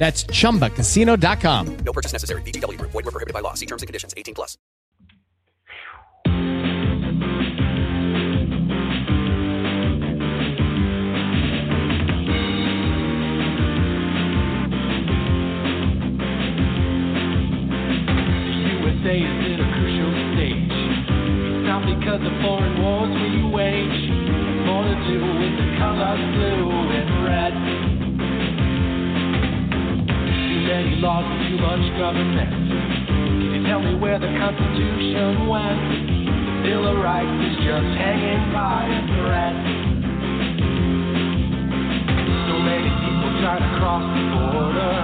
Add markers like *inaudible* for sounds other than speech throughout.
That's chumbacasino.com. No purchase necessary. VGW Group. Void were prohibited by law. See terms and conditions. 18 plus. USA is in a crucial stage. It's not because of foreign wars we wage. More to do with the colors blue and red. Many laws and too much government. Can you tell me where the Constitution went? Bill of Rights is just hanging by a thread. So many people try to cross the border.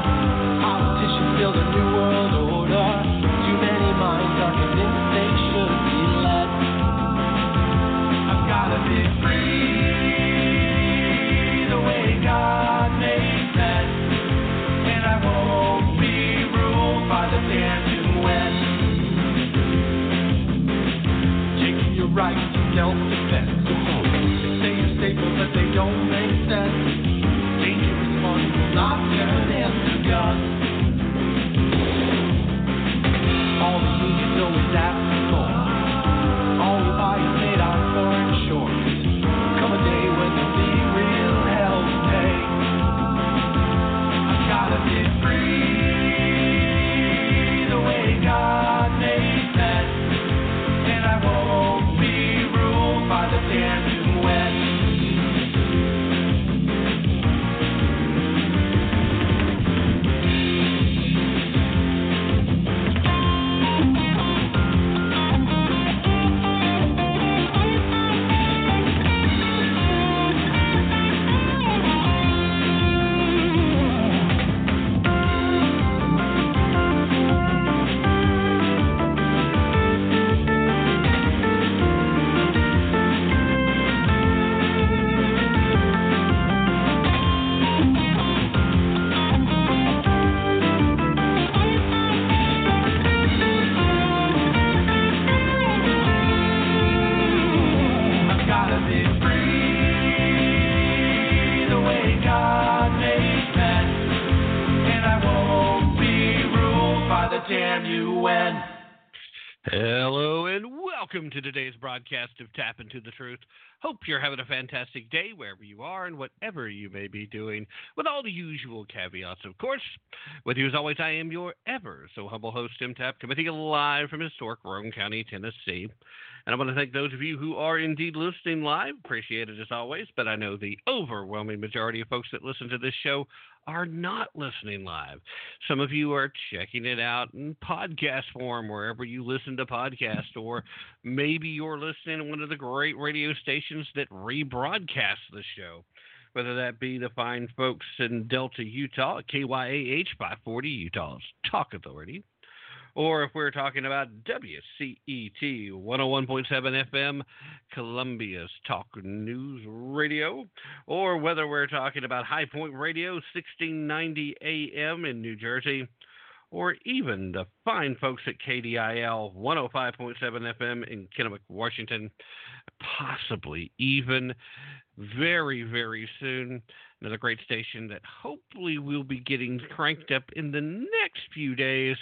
Politicians build a new world order. Too many minds are convinced they should be led. I've gotta be free by the damn UN. Taking your rights to self-defense. They say you're stable, but they don't make sense. Dangerous ones will not turn into guns. All the unions always ask for more. All we buy is made on foreign shores. Welcome to today's broadcast of Tapp into the Truth. Hope you're having a fantastic day wherever you are and whatever you may be doing, with all the usual caveats, of course. With you as always, I am your ever so humble host, Tim Tapp, coming live from historic Roane County, Tennessee. And I want to thank those of you who are indeed listening live. Appreciate it as always. But I know the overwhelming majority of folks that listen to this show are not listening live. Some of you are checking it out in podcast form wherever you listen to podcasts, or maybe you're listening to one of the great radio stations that rebroadcast the show. Whether that be the fine folks in Delta, Utah, KYAH 540 Utah's Talk Authority, or if we're talking about WCET 101.7 FM, Columbia's Talk News Radio, or whether we're talking about High Point Radio 1690 AM in New Jersey, or even the fine folks at KDIL 105.7 FM in Kennewick, Washington, possibly even very, very soon. Another great station that hopefully will be getting cranked up in the next few days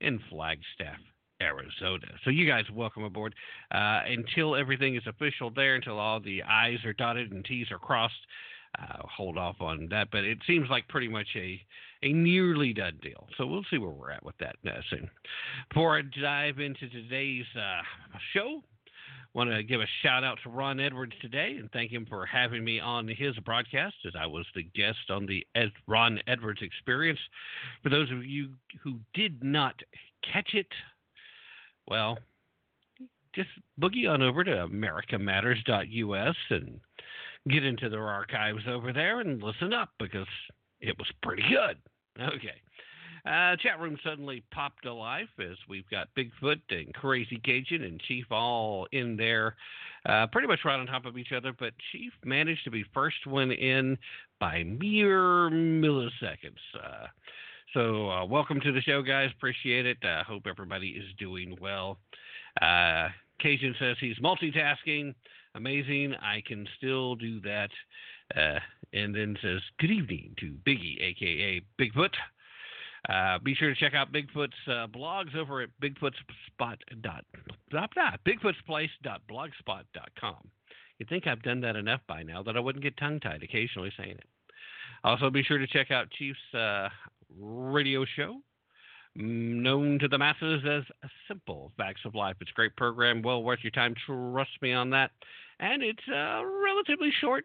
in Flagstaff, Arizona. So you guys welcome aboard. Uh, until everything is official there, until all the I's are dotted and T's are crossed, uh, hold off on that. But it seems like pretty much a a nearly done deal. So we'll see where we're at with that uh, soon. Before I dive into today's uh, show, want to give a shout out to Ron Edwards today and thank him for having me on his broadcast as I was the guest on the Ed, Ron Edwards experience. For those of you who did not catch it, well, just boogie on over to americamatters.us and get into their archives over there and listen up because it was pretty good. Okay. Uh, chat room suddenly popped to life as we've got Bigfoot and Crazy Cajun and Chief all in there, uh, pretty much right on top of each other. But Chief managed to be first one in by mere milliseconds. Uh, so, uh, welcome to the show, guys. Appreciate it. I hope everybody is doing well. Uh, Cajun says he's multitasking. Amazing. I can still do that. Uh, and then says, Good evening to Biggie, aka Bigfoot. Uh, be sure to check out Bigfoot's uh, blogs over at bigfootspot dot bigfootsplace.blogspot.com. You'd think I've done that enough by now that I wouldn't get tongue tied occasionally saying it. Also, be sure to check out Chief's uh, radio show, known to the masses as Simple Facts of Life. It's a great program, well worth your time. Trust me on that. And it's uh, relatively short,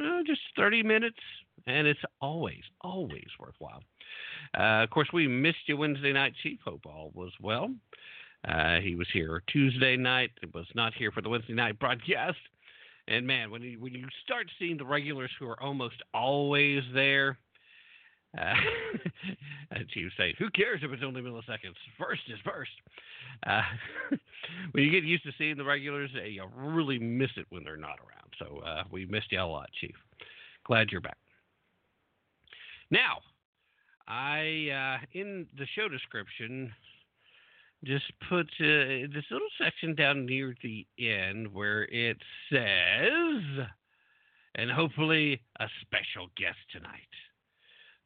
uh, just 30 minutes, and it's always, always worthwhile. Uh, of course, we missed you Wednesday night, Chief. Hope all was well. Uh, he was here Tuesday night. Was not here for the Wednesday night broadcast. And man, when you when you start seeing the regulars who are almost always there, uh, *laughs* Chief saying, "Who cares if it's only milliseconds? First is first. Uh, *laughs* when you get used to seeing the regulars, uh, you really miss it when they're not around. So uh, we missed you a lot, Chief. Glad you're back. Now, I uh, in the show description just put uh, this little section down near the end where it says, and hopefully a special guest tonight.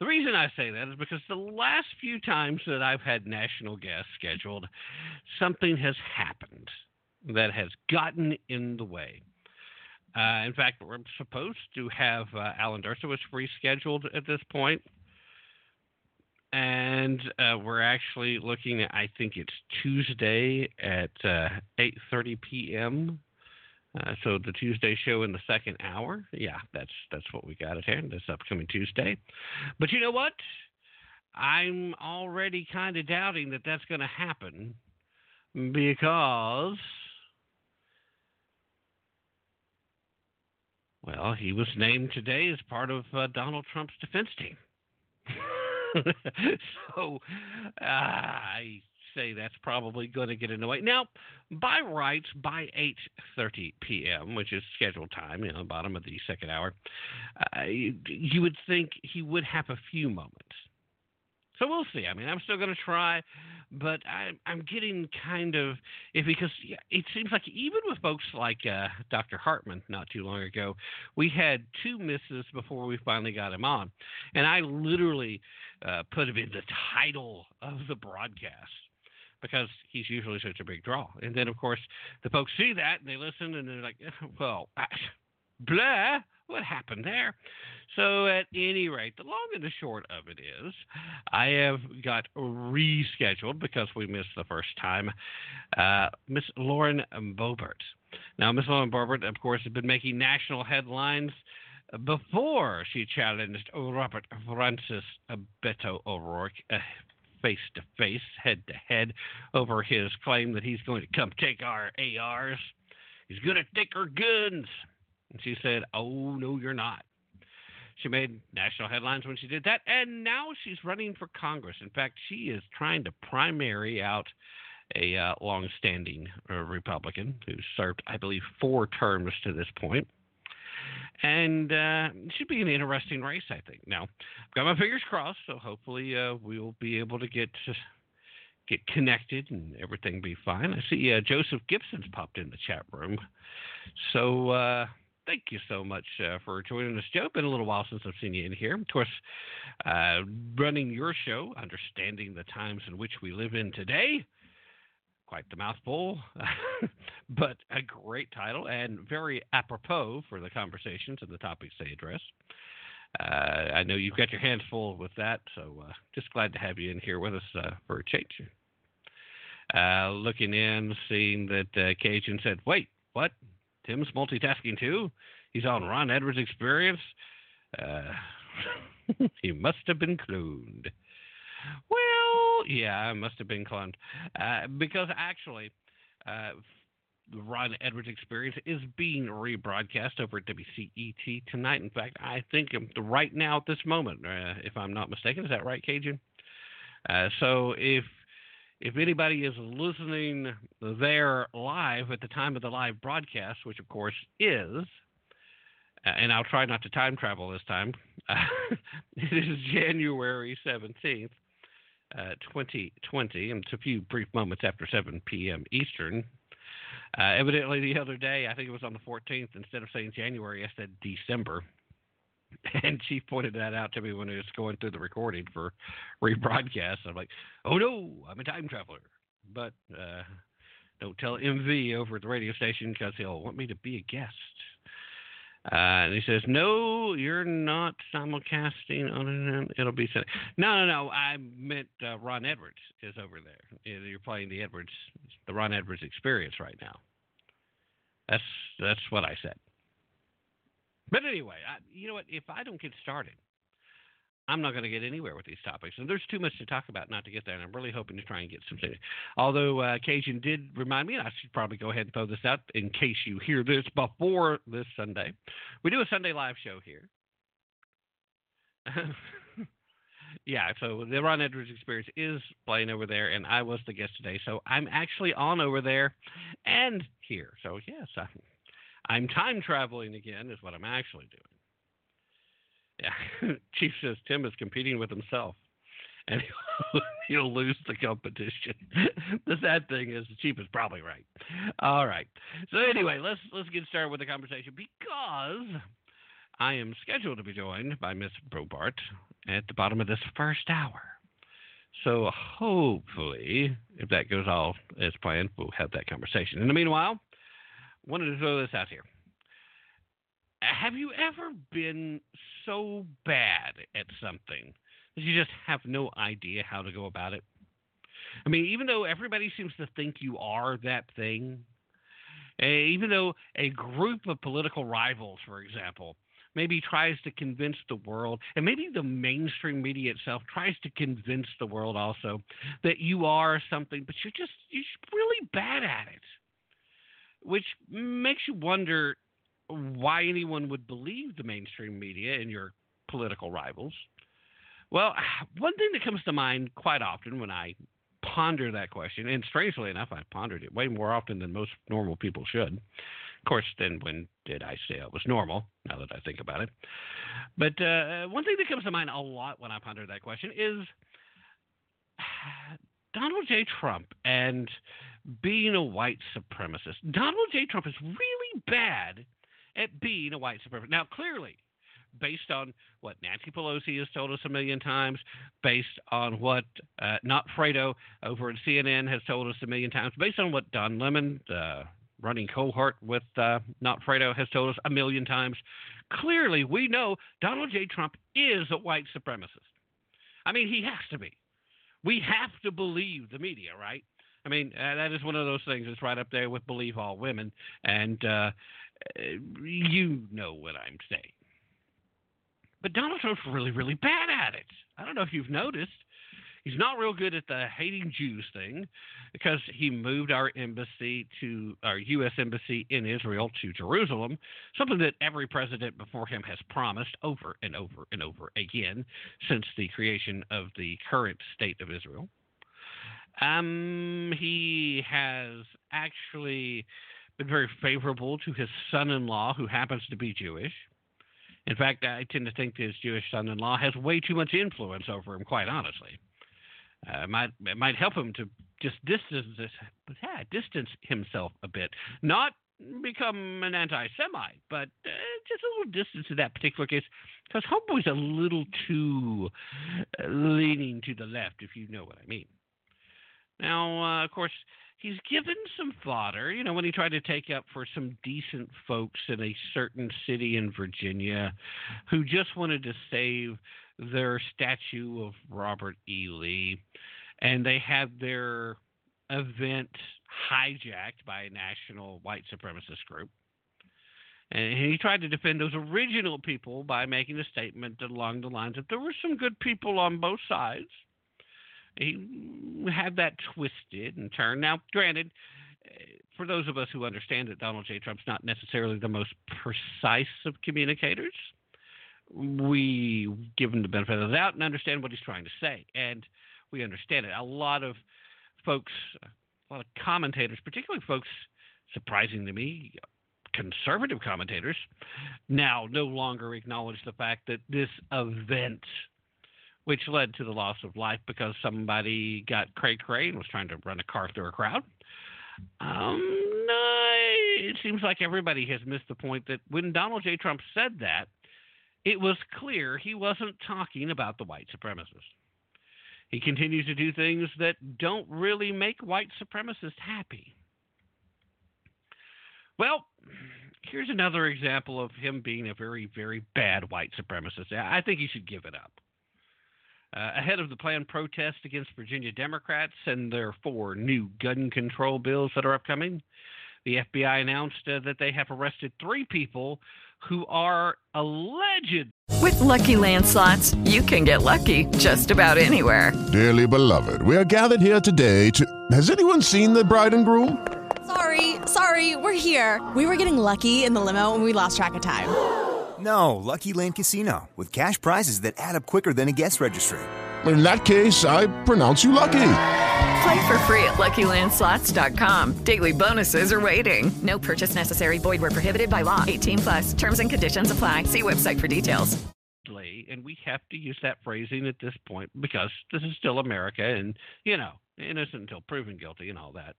The reason I say that is because the last few times that I've had national guests scheduled, something has happened that has gotten in the way. Uh, in fact, we're supposed to have uh, Alan Dershowitz rescheduled at this point and uh, we're actually looking at I think it's Tuesday at uh, 8:30 p.m. Uh, so the Tuesday show in the second hour, yeah, that's that's what we got at hand this upcoming Tuesday. But you know what? I'm already kind of doubting that that's going to happen because, well, he was named today as part of uh, Donald Trump's defense team. *laughs* *laughs* so uh, I say that's probably going to get in the way. Now, by rights, by 8:30 p.m., which is scheduled time, you know, bottom of the second hour, uh, you, you would think he would have a few moments. So we'll see. I mean, I'm still going to try, but I, I'm getting kind of if because it seems like even with folks like uh, Dr. Hartman not too long ago, we had two misses before we finally got him on, and I literally uh, put him in the title of the broadcast because he's usually such a big draw. And then of course the folks see that and they listen and they're like, well, *laughs* blah what happened there? So, at any rate, the long and the short of it is, I have got rescheduled because we missed the first time. Uh, Miss Lauren Boebert. Now, Miss Lauren Boebert, of course, has been making national headlines before she challenged Robert Francis Beto O'Rourke. face to face, head to head, over his claim that he's going to come take our ARs. He's going to take our guns. And she said, Oh, no, you're not. She made national headlines when she did that, and now she's running for Congress. In fact, she is trying to primary out a uh, long-standing uh, Republican who served, I believe, four terms to this point. And uh, it should be an interesting race, I think. Now, I've got my fingers crossed, so hopefully uh, we'll be able to get get connected and everything be fine. I see uh, Joseph Gibson's popped in the chat room, so uh, thank you so much uh, for joining us, Joe. Been a little while since I've seen you in here. Of course, uh, running your show, understanding the times in which we live in today. Quite the mouthful, *laughs* but a great title and very apropos for the conversations and the topics they address. Uh, I know you've got your hands full with that, so uh, just glad to have you in here with us uh, for a change. Uh, looking in, seeing that uh, Cajun said, "Wait, what? Tim's multitasking too? He's on Ron Edwards' Experience. Uh, *laughs* he must have been cloned." Well, yeah, I must have been cloned uh, because actually, uh, Ron Edwards Experience is being rebroadcast over at WCET tonight. In fact, I think right now at this moment, uh, if I'm not mistaken, is that right, Cajun? Uh, so if if anybody is listening there live at the time of the live broadcast, which of course is, uh, and I'll try not to time travel this time, *laughs* it is January 17th. Uh, 2020, and it's a few brief moments after 7 p.m. Eastern. Uh, evidently, the other day, I think it was on the 14th, instead of saying January, I said December. *laughs* And she pointed that out to me when he was going through the recording for rebroadcast. I'm like, oh no, I'm a time traveler. But uh, don't tell MV over at the radio station because he'll want me to be a guest. Uh, and he says, "No, you're not simulcasting on it. It'll be Sunday. no, no, no. I meant uh, Ron Edwards is over there. You're playing the Edwards, the Ron Edwards experience right now. That's that's what I said. But anyway, I, you know what? If I don't get started, I'm not going to get anywhere with these topics. And there's too much to talk about not to get there. And I'm really hoping to try and get something. Although uh, Cajun did remind me, and I should probably go ahead and throw this out in case you hear this before this Sunday. We do a Sunday live show here. *laughs* yeah, so the Ron Edwards Experience is playing over there, and I was the guest today. So I'm actually on over there and here. So, yes, I'm, I'm time traveling again, is what I'm actually doing. Yeah. *laughs* Chief says Tim is competing with himself, and *laughs* he'll, he'll lose the competition. *laughs* the sad thing is, the Chief is probably right. All right. So anyway, let's let's get started with the conversation because I am scheduled to be joined by Miss Boebert at the bottom of this first hour. So hopefully, if that goes all as planned, we'll have that conversation. In the meanwhile, wanted to throw this out here have you ever been so bad at something that you just have no idea how to go about it? I mean, even though everybody seems to think you are that thing, eh, even though a group of political rivals, for example, maybe tries to convince the world, and maybe the mainstream media itself tries to convince the world also that you are something, but you're just you're just really bad at it, which makes you wonder why anyone would believe the mainstream media and your political rivals. Well, *sighs* one thing that comes to mind quite often when I ponder that question, and strangely enough, I pondered it way more often than most normal people should. Of course, then when did I say it was normal? Now that I think about it, but uh, one thing that comes to mind a lot when I ponder that question is *sighs* Donald J. Trump and being a white supremacist. Donald J. Trump is really bad at being a white supremacist. Now, clearly, based on what Nancy Pelosi has told us a million times, based on what uh, Not Fredo over at CNN has told us a million times, based on what Don Lemon, uh, running cohort with uh, Not Fredo, has told us a million times, clearly we know Donald J. Trump is a white supremacist. I mean, he has to be. We have to believe the media, right? I mean, uh, that is one of those things that's right up there with believe all women. And uh, you know what I'm saying. But Donald Trump's really, really bad at it. I don't know if you've noticed. He's not real good at the hating Jews thing because he moved our embassy to our U.S. embassy in Israel to Jerusalem, something that every president before him has promised over and over and over again since the creation of the current state of Israel. Um, he has actually been very favorable to his son in law, who happens to be Jewish. In fact, I tend to think his Jewish son in law has way too much influence over him, quite honestly. Uh, it, might, it might help him to just distance, yeah, distance himself a bit. Not become an anti Semite, but uh, just a little distance in that particular case, because Homeboy's a little too uh, leaning to the left, if you know what I mean. Now, uh, of course, he's given some fodder, you know, when he tried to take up for some decent folks in a certain city in Virginia who just wanted to save their statue of Robert E. Lee. And they had their event hijacked by a national white supremacist group. And he tried to defend those original people by making a statement along the lines that there were some good people on both sides. He had that twisted and turned. Now, granted, for those of us who understand that Donald J. Trump's not necessarily the most precise of communicators, we give him the benefit of the doubt and understand what he's trying to say. And we understand it. A lot of folks, a lot of commentators, particularly folks, surprising to me, conservative commentators, now no longer acknowledge the fact that this event, which led to the loss of life because somebody got cray cray and was trying to run a car through a crowd. Um, it seems like everybody has missed the point that when Donald J. Trump said that, it was clear he wasn't talking about the white supremacists. He continues to do things that don't really make white supremacists happy. Well, here's another example of him being a very, very bad white supremacist. I think he should give it up. Uh, ahead of the planned protest against Virginia Democrats and their four new gun control bills that are upcoming, the FBI announced uh, that they have arrested three people who are alleged. With Lucky Land slots, you can get lucky just about anywhere. Dearly beloved, we are gathered here today to. Has anyone seen the bride and groom? Sorry, sorry, we're here. We were getting lucky in the limo and we lost track of time. No, Lucky Land Casino, with cash prizes that add up quicker than a guest registry. In that case, I pronounce you lucky. Play for free at LuckyLandSlots.com. Daily bonuses are waiting. No purchase necessary. Void where prohibited by law. 18 plus. Terms and conditions apply. See website for details. And we have to use that phrasing at this point because this is still America, and you know, innocent until proven guilty, and all that.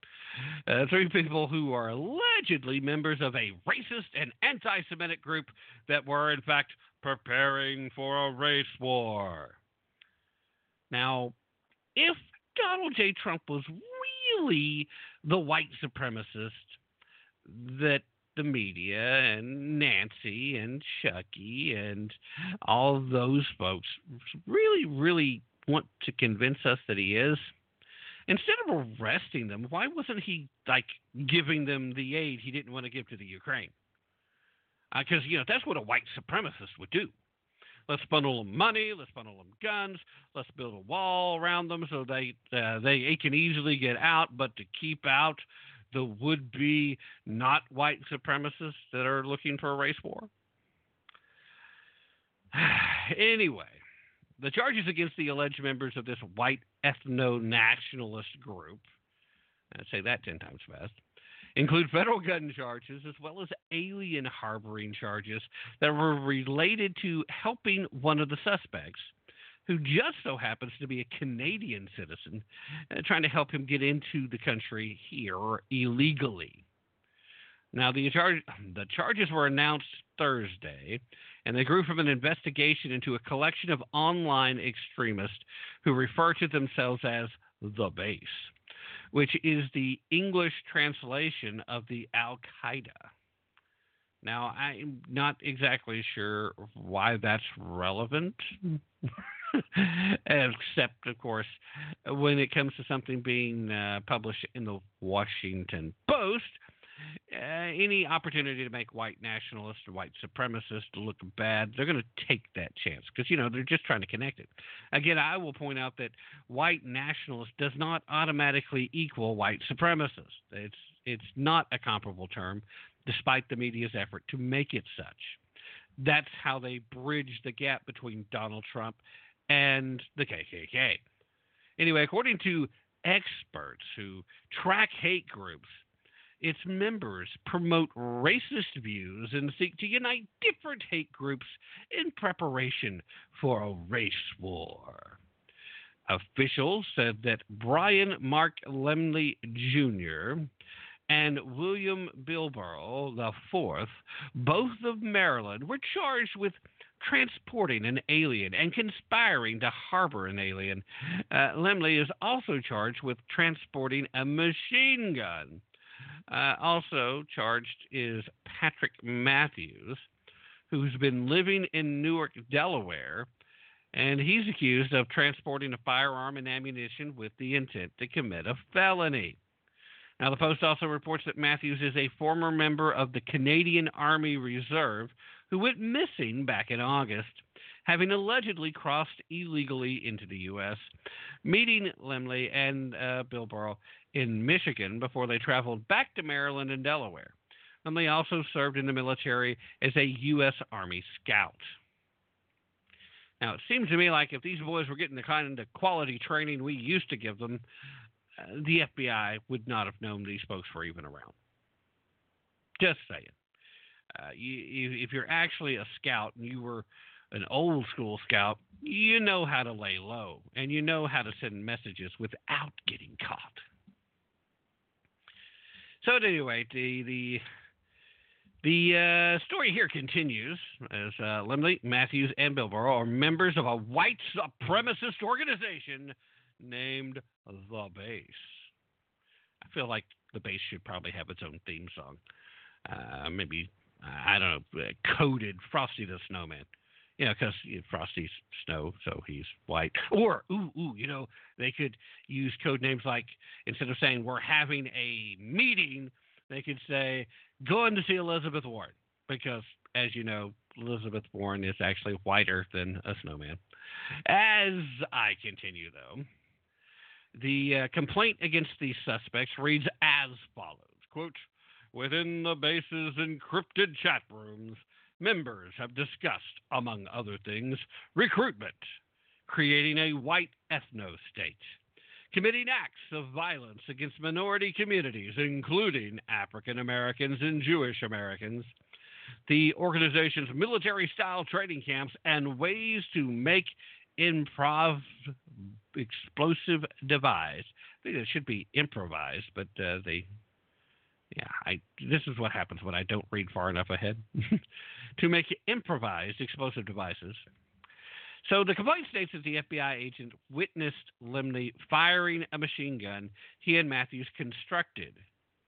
Uh, three people who are allegedly members of a racist and anti-Semitic group that were, in fact, preparing for a race war. Now, if Donald J. Trump was really the white supremacist that the media and Nancy and Chucky and all those folks really, really want to convince us that he is. Instead of arresting them, why wasn't he like giving them the aid he didn't want to give to the Ukraine? Because uh, you know that's what a white supremacist would do. Let's bundle them money. Let's bundle them guns. Let's build a wall around them so they uh, they, can easily get out, but to keep out the would-be not white supremacists that are looking for a race war. *sighs* anyway, the charges against the alleged members of this white ethno-nationalist group, I'd say that ten times fast, include federal gun charges as well as alien harboring charges that were related to helping one of the suspects, who just so happens to be a Canadian citizen, uh, trying to help him get into the country here illegally. Now, the, charge, the charges were announced Thursday, and they grew from an investigation into a collection of online extremists who refer to themselves as the base which is the English translation of the Al Qaeda. Now, I'm not exactly sure why that's relevant, *laughs* except, of course, when it comes to something being uh, published in the Washington Post Uh, any opportunity to make white nationalists or white supremacists look bad, they're going to take that chance because, you know, they're just trying to connect it. Again, I will point out that white nationalist does not automatically equal white supremacist. It's, it's not a comparable term, despite the media's effort to make it such. That's how they bridge the gap between Donald Trump and the KKK. Anyway, according to experts who track hate groups, its members promote racist views and seek to unite different hate groups in preparation for a race war. Officials said that Brian Mark Lemley Jr. and William Bilbrough IV, both of Maryland, were charged with transporting an alien and conspiring to harbor an alien. Uh, Lemley is also charged with transporting a machine gun. Uh, also charged is Patrick Matthews, who's been living in Newark, Delaware, and he's accused of transporting a firearm and ammunition with the intent to commit a felony. Now, the Post also reports that Matthews is a former member of the Canadian Army Reserve who went missing back in August, having allegedly crossed illegally into the U.S., meeting Lemley and uh, Bilbrough in Michigan before they traveled back to Maryland and Delaware. And they also served in the military as a U.S. Army scout. Now, it seems to me like if these boys were getting the kind of quality training we used to give them, uh, the FBI would not have known these folks were even around. Just saying. Uh, you, if you're actually a scout and you were an old school scout, you know how to lay low and you know how to send messages without getting caught. So, at any rate, the the the uh, story here continues as uh, Lemley, Matthews, and Bilbrough are members of a white supremacist organization named The Base. I feel like The Base should probably have its own theme song. Uh, maybe, I don't know, uh, coded Frosty the Snowman. You know, because you know, Frosty's snow, so he's white. Or, ooh, ooh, you know, they could use code names like, instead of saying, we're having a meeting, they could say, going to see Elizabeth Warren. Because, as you know, Elizabeth Warren is actually whiter than a snowman. As I continue, though, the uh, complaint against these suspects reads as follows quote, Within the base's encrypted chat rooms, members have discussed, among other things, recruitment, creating a white ethno state, committing acts of violence against minority communities, including African Americans and Jewish Americans, the organization's military style training camps, and ways to make improv explosive device. I think it should be improvised, but uh, they, yeah, I. This is what happens when I don't read far enough ahead. *laughs* to make improvised explosive devices. So the complaint states that the FBI agent witnessed Lemley firing a machine gun he and Matthews constructed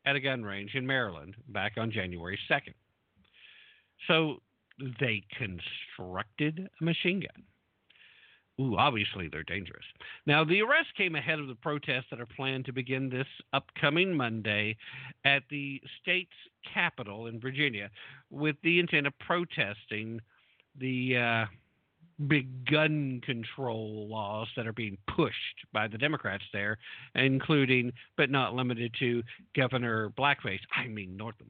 at a gun range in Maryland back on January 2nd. So they constructed a machine gun. Ooh, obviously they're dangerous. Now, the arrest came ahead of the protests that are planned to begin this upcoming Monday at the state's capital in Virginia with the intent of protesting the uh, big gun control laws that are being pushed by the Democrats there, including, but not limited to, Governor Blackface, I mean Northam.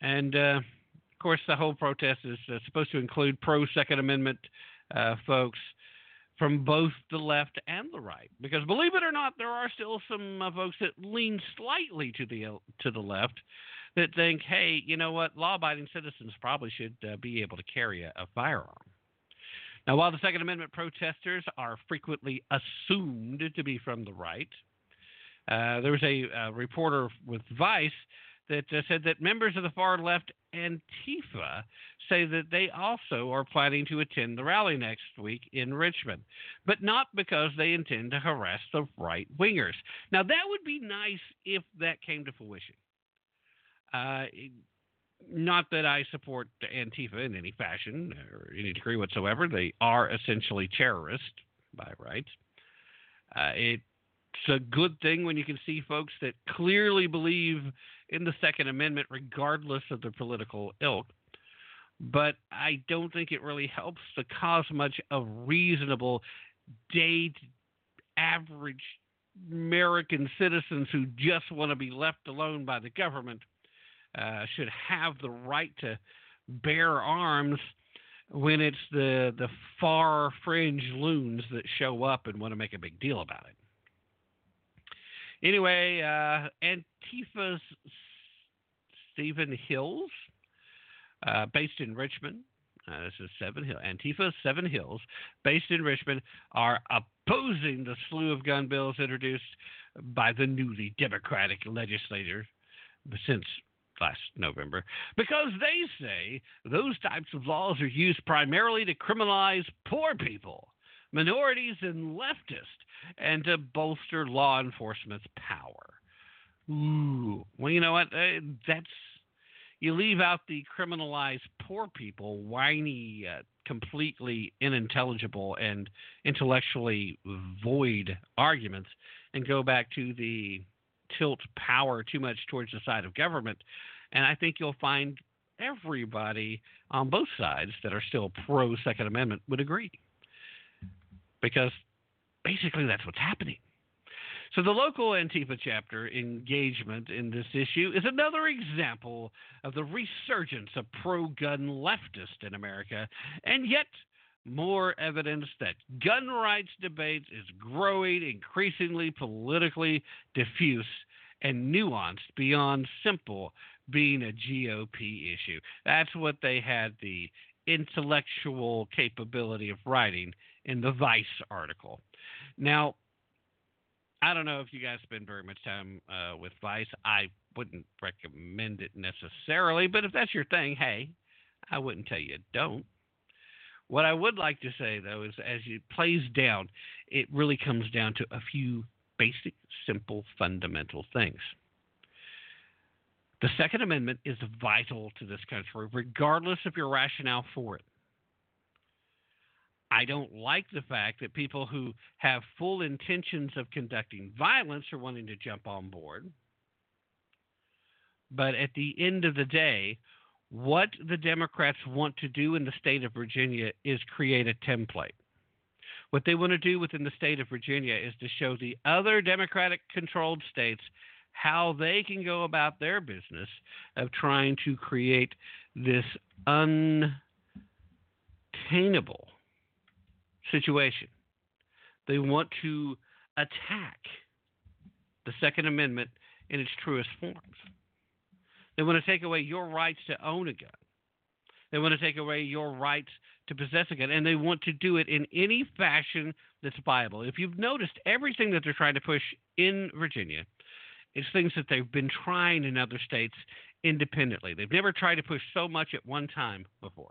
And, uh, of course, the whole protest is uh, supposed to include pro Second Amendment uh, folks from both the left and the right. Because believe it or not, there are still some uh, folks that lean slightly to the to the left that think, hey, you know what, law-abiding citizens probably should uh, be able to carry a, a firearm. Now, while the Second Amendment protesters are frequently assumed to be from the right, uh, there was a, a, reporter with Vice that uh, said that members of the far left Antifa say that they also are planning to attend the rally next week in Richmond, but not because they intend to harass the right wingers. Now, that would be nice if that came to fruition. Uh, not that I support Antifa in any fashion or any degree whatsoever. They are essentially terrorists by rights. Uh, it's a good thing when you can see folks that clearly believe in the Second Amendment, regardless of their political ilk. But I don't think it really helps the cause much of reasonable, day average American citizens who just want to be left alone by the government uh, should have the right to bear arms when it's the the far fringe loons that show up and want to make a big deal about it. Anyway, uh, Antifa's Stephen Hills, uh, based in Richmond. Uh, this is Seven Hill. Antifa Seven Hills, based in Richmond, are opposing the slew of gun bills introduced by the newly Democratic legislators since last November because they say those types of laws are used primarily to criminalize poor people, minorities, and leftists, and to bolster law enforcement's power. Ooh, well, you know what? Uh, that's you leave out the criminalized poor people, whiny, uh, completely unintelligible, and intellectually void arguments, and go back to the tilt power too much towards the side of government. And I think you'll find everybody on both sides that are still pro Second Amendment would agree. Because basically that's what's happening. So the local Antifa chapter engagement in this issue is another example of the resurgence of pro-gun leftists in America, and yet more evidence that gun rights debate is growing increasingly politically diffuse and nuanced beyond simple being a GOP issue. That's what they had the intellectual capability of writing in the Vice article. Now, I don't know if you guys spend very much time uh, with Vice. I wouldn't recommend it necessarily, but if that's your thing, hey, I wouldn't tell you don't. What I would like to say, though, is as it plays down, it really comes down to a few basic, simple, fundamental things. The Second Amendment is vital to this country, regardless of your rationale for it. I don't like the fact that people who have full intentions of conducting violence are wanting to jump on board. But at the end of the day, what the Democrats want to do in the state of Virginia is create a template. What they want to do within the state of Virginia is to show the other Democratic controlled states how they can go about their business of trying to create this untainable situation. They want to attack the Second Amendment in its truest forms. They want to take away your rights to own a gun. They want to take away your rights to possess a gun, and they want to do it in any fashion that's viable. If you've noticed, everything that they're trying to push in Virginia is things that they've been trying in other states independently. They've never tried to push so much at one time before.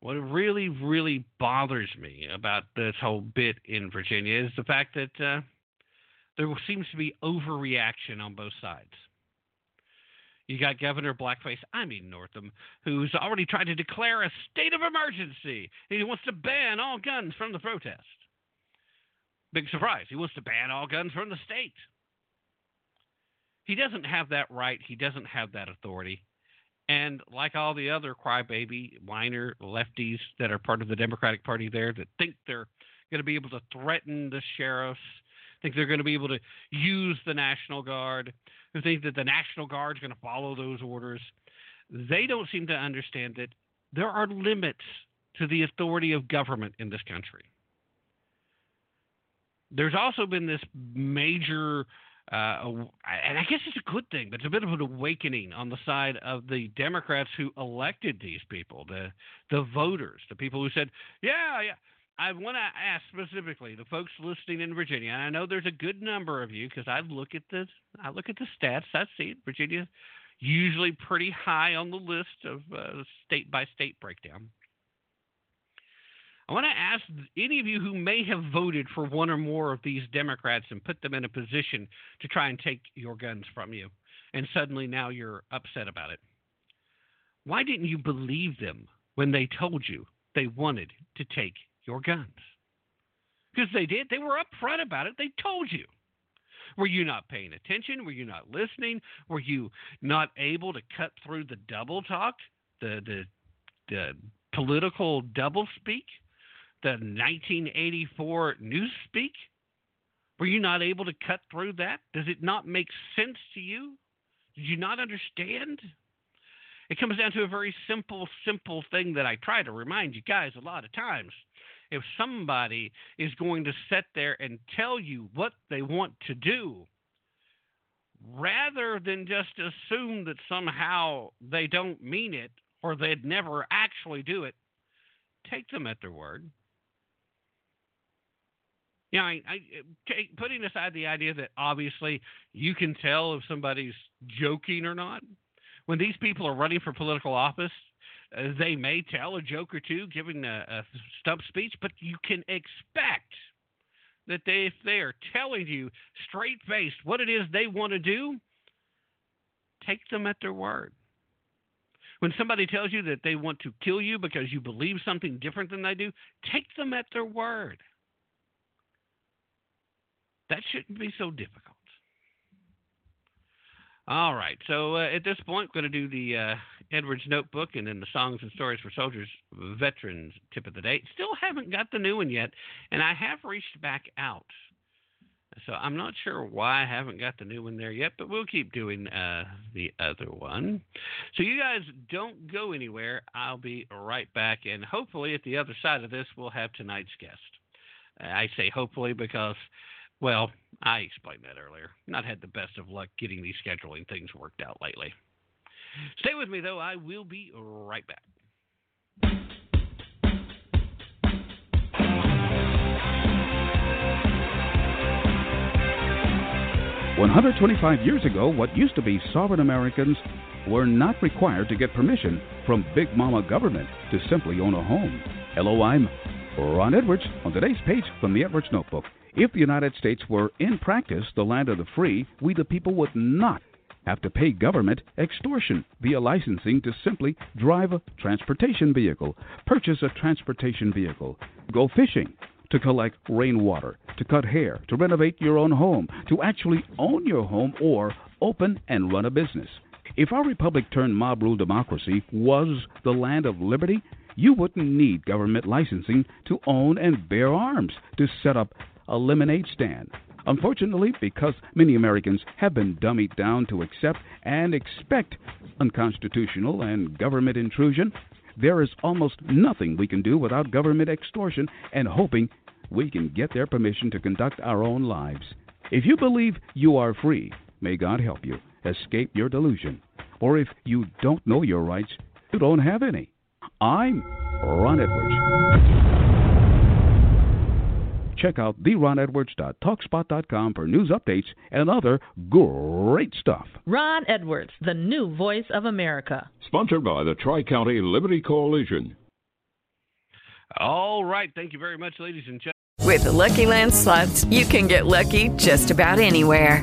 What really, really bothers me about this whole bit in Virginia is the fact that uh, there seems to be overreaction on both sides. You got Governor Blackface, I mean Northam, who's already tried to declare a state of emergency. He wants to ban all guns from the protest. Big surprise. He wants to ban all guns from the state. He doesn't have that right. He doesn't have that authority. And like all the other crybaby, whiner lefties that are part of the Democratic Party there that think they're going to be able to threaten the sheriffs, think they're going to be able to use the National Guard, who think that the National Guard is going to follow those orders, they don't seem to understand that there are limits to the authority of government in this country. There's also been this major uh, and I guess it's a good thing, but it's a bit of an awakening on the side of the Democrats who elected these people, the the voters, the people who said, "Yeah, yeah." I want to ask specifically the folks listening in Virginia, and I know there's a good number of you because I look at the I look at the stats. I see. Virginia usually pretty high on the list of uh, state by state breakdown. I want to ask any of you who may have voted for one or more of these Democrats and put them in a position to try and take your guns from you, and suddenly now you're upset about it. Why didn't you believe them when they told you they wanted to take your guns? Because they did. They were upfront about it. They told you. Were you not paying attention? Were you not listening? Were you not able to cut through the double talk, the the, the political double speak? The 1984 Newspeak? Were you not able to cut through that? Does it not make sense to you? Did you not understand? It comes down to a very simple, simple thing that I try to remind you guys a lot of times. If somebody is going to sit there and tell you what they want to do, rather than just assume that somehow they don't mean it or they'd never actually do it, take them at their word Know, I, I take, putting aside the idea that obviously you can tell if somebody's joking or not. When these people are running for political office, uh, they may tell a joke or two, giving a, a stump speech, but you can expect that they, if they are telling you straight faced what it is they want to do, take them at their word. When somebody tells you that they want to kill you because you believe something different than they do, take them at their word. That shouldn't be so difficult. All right. So uh, at this point, we're going to do the uh, Edwards Notebook and then the Songs and Stories for Soldiers Veterans tip of the day. Still haven't got the new one yet, and I have reached back out. So I'm not sure why I haven't got the new one there yet, but we'll keep doing uh, the other one. So you guys don't go anywhere. I'll be right back, and hopefully at the other side of this, we'll have tonight's guest. I say hopefully because well, I explained that earlier. Not had the best of luck getting these scheduling things worked out lately. Stay with me, though. I will be right back. 125 years ago, what used to be sovereign Americans were not required to get permission from Big Mama government to simply own a home. Hello, I'm Ron Edwards on today's page from the Edwards Notebook. If the United States were in practice the land of the free, we the people would not have to pay government extortion via licensing to simply drive a transportation vehicle, purchase a transportation vehicle, go fishing, to collect rainwater, to cut hair, to renovate your own home, to actually own your home or open and run a business. If our republic turned mob rule democracy was the land of liberty, you wouldn't need government licensing to own and bear arms, to set up a lemonade stand. Unfortunately, because many Americans have been dummied down to accept and expect unconstitutional and government intrusion, there is almost nothing we can do without government extortion and hoping we can get their permission to conduct our own lives. If you believe you are free, may God help you escape your delusion. Or if you don't know your rights, you don't have any. I'm Ron Edwards. Check out theronedwards.talkspot.com for news updates and other great stuff. Ron Edwards, the new voice of America. Sponsored by the Tri County Liberty Coalition. All right. Thank you very much, ladies and gentlemen. With the Lucky Land slots, you can get lucky just about anywhere.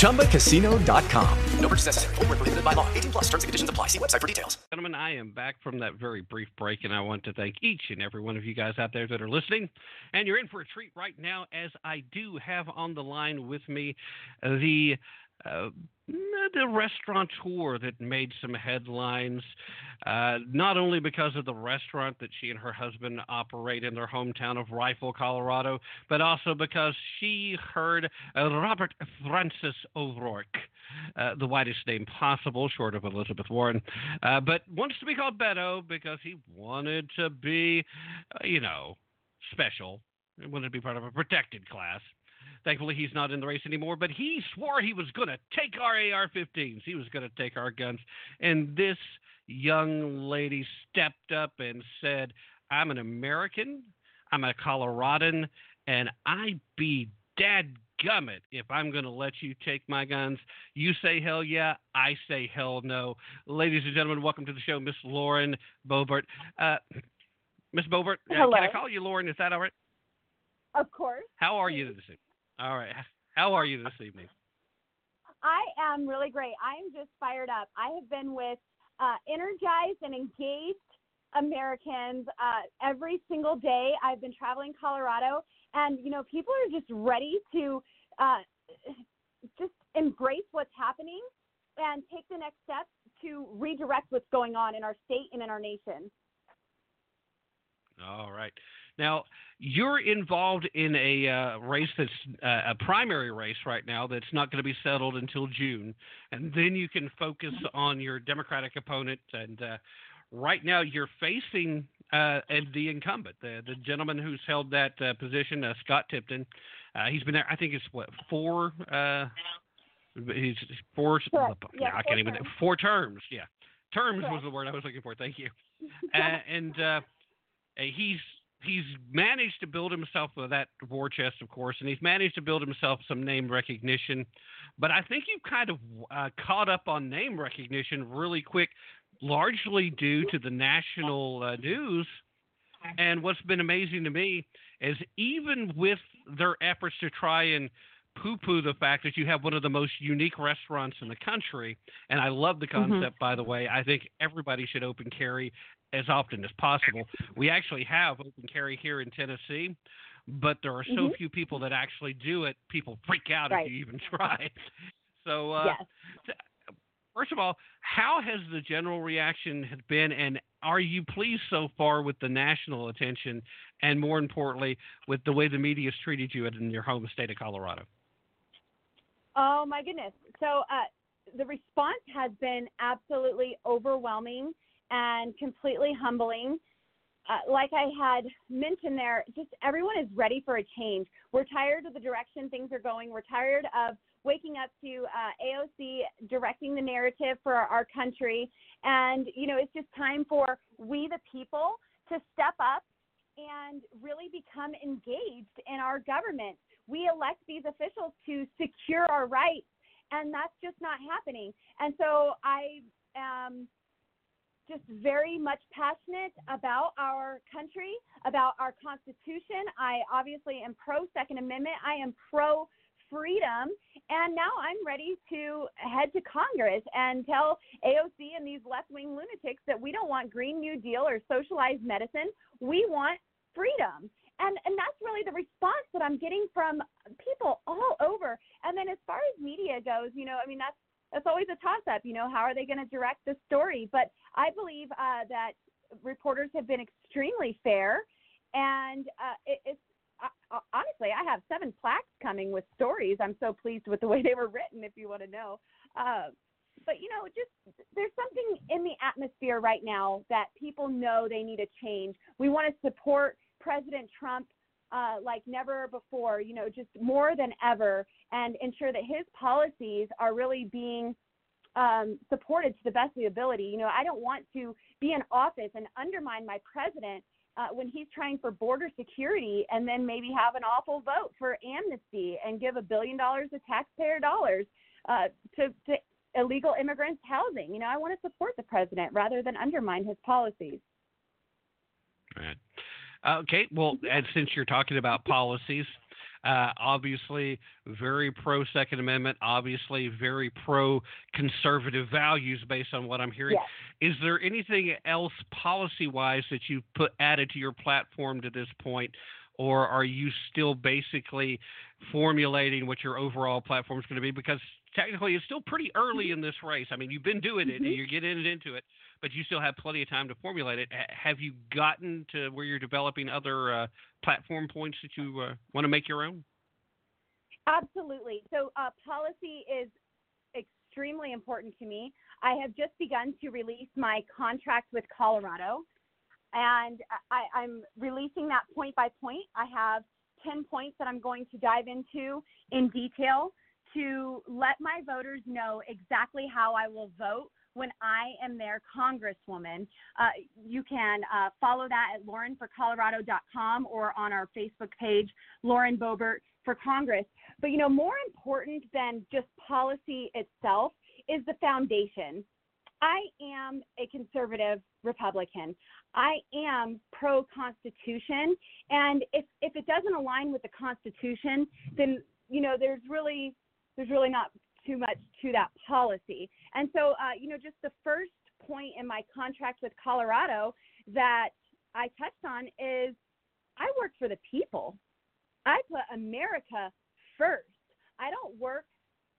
ChumbaCasino.com. No purchase necessary. Full prohibited by law. 18 plus terms and conditions apply. See website for details. Gentlemen, I am back from that very brief break, and I want to thank each and every one of you guys out there that are listening. And you're in for a treat right now, as I do have on the line with me the uh, the restaurateur that made some headlines, uh, not only because of the restaurant that she and her husband operate in their hometown of Rifle, Colorado, but also because she heard Robert Francis O'Rourke, uh, the whitest name possible, short of Elizabeth Warren, uh, but wants to be called Beto because he wanted to be, uh, you know, special. He wanted to be part of a protected class. Thankfully, he's not in the race anymore, but he swore he was going to take our AR 15s. He was going to take our guns. And this young lady stepped up and said, I'm an American, I'm a Coloradan, and I be dad gummit if I'm going to let you take my guns. You say hell yeah, I say hell no. Ladies and gentlemen, welcome to the show, Miss Lauren Boebert. Uh, Miss Boebert, uh, can I call you Lauren? Is that all right? Of course. How are you this evening? All right. How are you this evening? I am really great. I am just fired up. I have been with uh, energized and engaged Americans uh, every single day. I've been traveling Colorado, and you know, people are just ready to uh, just embrace what's happening and take the next steps to redirect what's going on in our state and in our nation. All right. Now, you're involved in a uh, race that's uh, a primary race right now that's not going to be settled until June. And then you can focus on your Democratic opponent. And uh, right now, you're facing uh, the incumbent, the, the gentleman who's held that uh, position, uh, Scott Tipton. he's been there, I think it's what, four. He's four. Yeah, I can't even. terms. Four terms. Yeah, terms Correct. was the word I was looking for. Thank you. *laughs* uh, and uh, he's he's managed to build himself uh, that war chest, of course, and he's managed to build himself some name recognition. But I think you've kind of uh, caught up on name recognition really quick, largely due to the national uh, news. And what's been amazing to me is even with their efforts to try and poo poo the fact that you have one of the most unique restaurants in the country. And I love the Mhm. concept, by the way. I think everybody should open carry as often as possible. We actually have open carry here in Tennessee, but there are so Mhm. few people that actually do it. People freak out Right. if you even *laughs* try. So, uh, Yes. t- first of all, how has the general reaction been, and are you pleased so far with the national attention, and more importantly, with the way the media has treated you in your home state of Colorado? Oh my goodness. So uh, the response has been absolutely overwhelming and completely humbling. Uh, like I had mentioned there, just everyone is ready for a change. We're tired of the direction things are going. We're tired of waking up to uh, AOC directing the narrative for our, our country. And, you know, it's just time for we, the people, to step up and really become engaged in our government. We elect these officials to secure our rights, and that's just not happening. And so I am just very much passionate about our country, about our Constitution. I obviously am pro Second Amendment. I am pro freedom. And now I'm ready to head to Congress and tell AOC and these left wing lunatics that we don't want Green New Deal or socialized medicine. We want freedom. And, and that's really the response that I'm getting from people all over. And then as far as media goes, you know, I mean, that's that's always a toss up. You know, how are they going to direct the story? But I believe uh, that reporters have been extremely fair, and uh, it, it's uh, honestly, I have seven plaques coming with stories. I'm so pleased with the way they were written. If you want to know. Uh, but you know, just there's something in the atmosphere right now that people know they need a change. We want to support President Trump uh, like never before, you know, just more than ever, and ensure that his policies are really being um, supported to the best of the ability. You know, I don't want to be in office and undermine my president uh, when he's trying for border security and then maybe have an awful vote for amnesty and give a billion dollars of taxpayer dollars uh, to, to illegal immigrants housing. You know, I want to support the president rather than undermine his policies. Right. Okay, well, and since you're talking about policies, uh, obviously very pro Second Amendment, obviously very pro conservative values based on what I'm hearing. Is there anything else policy wise that you've put added to your platform to this point? Or are you still basically formulating what your overall platform is going to be? Because technically, it's still pretty early in this race. I mean, you've been doing it, and you're getting into it, but you still have plenty of time to formulate it. Have you gotten to where you're developing other uh, platform points that you uh, want to make your own? Absolutely. So, uh, policy is extremely important to me. I have just begun to release my contract with Colorado, and I, I'm releasing that point by point. I have 10 points that I'm going to dive into in detail to let my voters know exactly how I will vote when I am their congresswoman. Uh, you can uh, follow that at laurenforcolorado.com or on our Facebook page, Lauren Boebert for Congress. But you know, more important than just policy itself is the foundation. I am a conservative Republican. I am pro Constitution, and if if it doesn't align with the Constitution, then you know there's really there's really not too much to that policy. And so, uh, you know, just the first point in my contract with Colorado that I touched on is I work for the people. I put America first. I don't work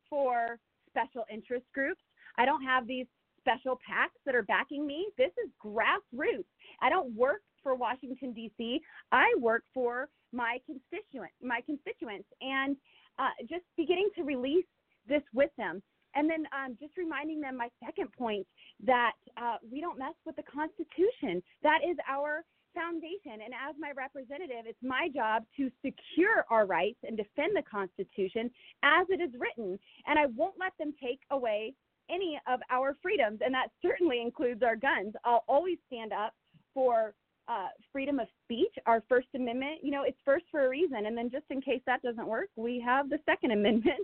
for special interest groups. I don't have these special PACs that are backing me. This is grassroots. I don't work for Washington D.C. I work for my constituent, my constituents, and uh, just beginning to release this with them. And then um, just reminding them my second point that uh, we don't mess with the Constitution. That is our foundation. And as my representative, it's my job to secure our rights and defend the Constitution as it is written. And I won't let them take away any of our freedoms, and that certainly includes our guns. I'll always stand up for uh, freedom of speech, our First Amendment. You know, it's first for a reason, and then just in case that doesn't work, we have the Second *laughs* Amendment.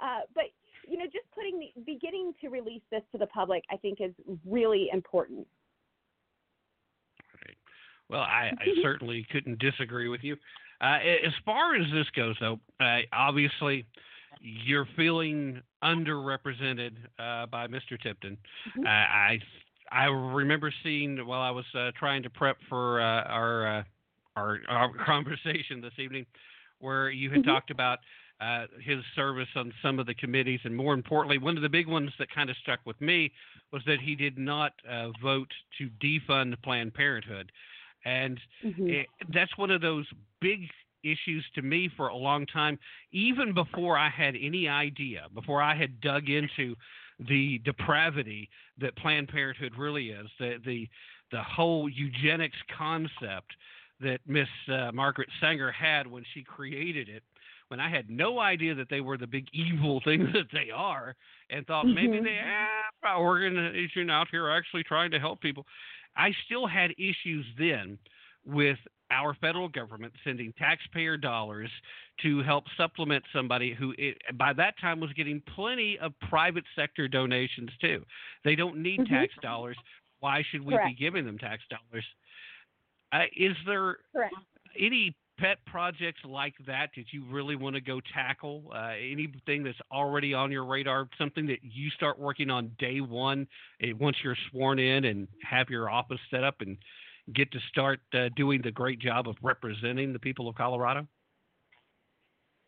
uh, but you know, just putting the beginning to release this to the public, I think, is really important. Well, I, I *laughs* certainly couldn't disagree with you. Uh, as far as this goes, though, uh, obviously you're feeling underrepresented uh, by Mr. Tipton. Mm-hmm. Uh, I I remember seeing while I was uh, trying to prep for uh, our, uh, our our *laughs* conversation this evening, where you had Mm-hmm. talked about uh, his service on some of the committees, and more importantly, one of the big ones that kind of stuck with me was that he did not uh, vote to defund Planned Parenthood, and Mm-hmm. it, that's one of those big issues to me for a long time, even before I had any idea, before I had dug into the depravity that Planned Parenthood really is, the the the whole eugenics concept that Miss uh, Margaret Sanger had when she created it. When I had no idea that they were the big evil things *laughs* that they are, and thought maybe Mhm. they have organization out here actually trying to help people. I still had issues then with our federal government sending taxpayer dollars to help supplement somebody who it, by that time was getting plenty of private sector donations too. They don't need Mhm. tax dollars. Why should we Correct. be giving them tax dollars? Uh, is there Correct. any pet projects like that that you really want to go tackle? Uh, anything that's already on your radar, something that you start working on day one eh, once you're sworn in and have your office set up and get to start uh, doing the great job of representing the people of Colorado?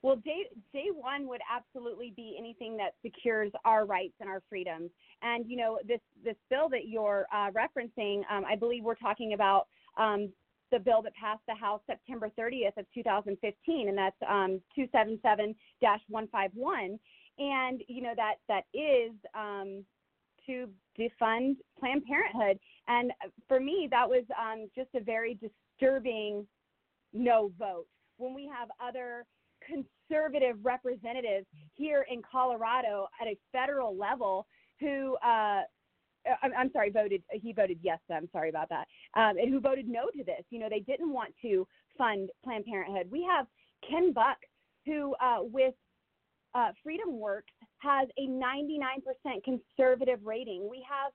Well, day day one would absolutely be anything that secures our rights and our freedoms. And you know, this this bill that you're uh, referencing, um, I believe we're talking about um, the bill that passed the House September 30th of 2015, and that's um, 277-151. And you know that that is um, to defund Planned Parenthood. And for me, that was um, just a very disturbing no vote. When we have other conservative representatives here in Colorado at a federal level who, uh, I'm, I'm sorry, voted, he voted yes, I'm sorry about that, um, and who voted no to this. You know, they didn't want to fund Planned Parenthood. We have Ken Buck, who, uh, with uh, Freedom Works, has a 99% conservative rating. We have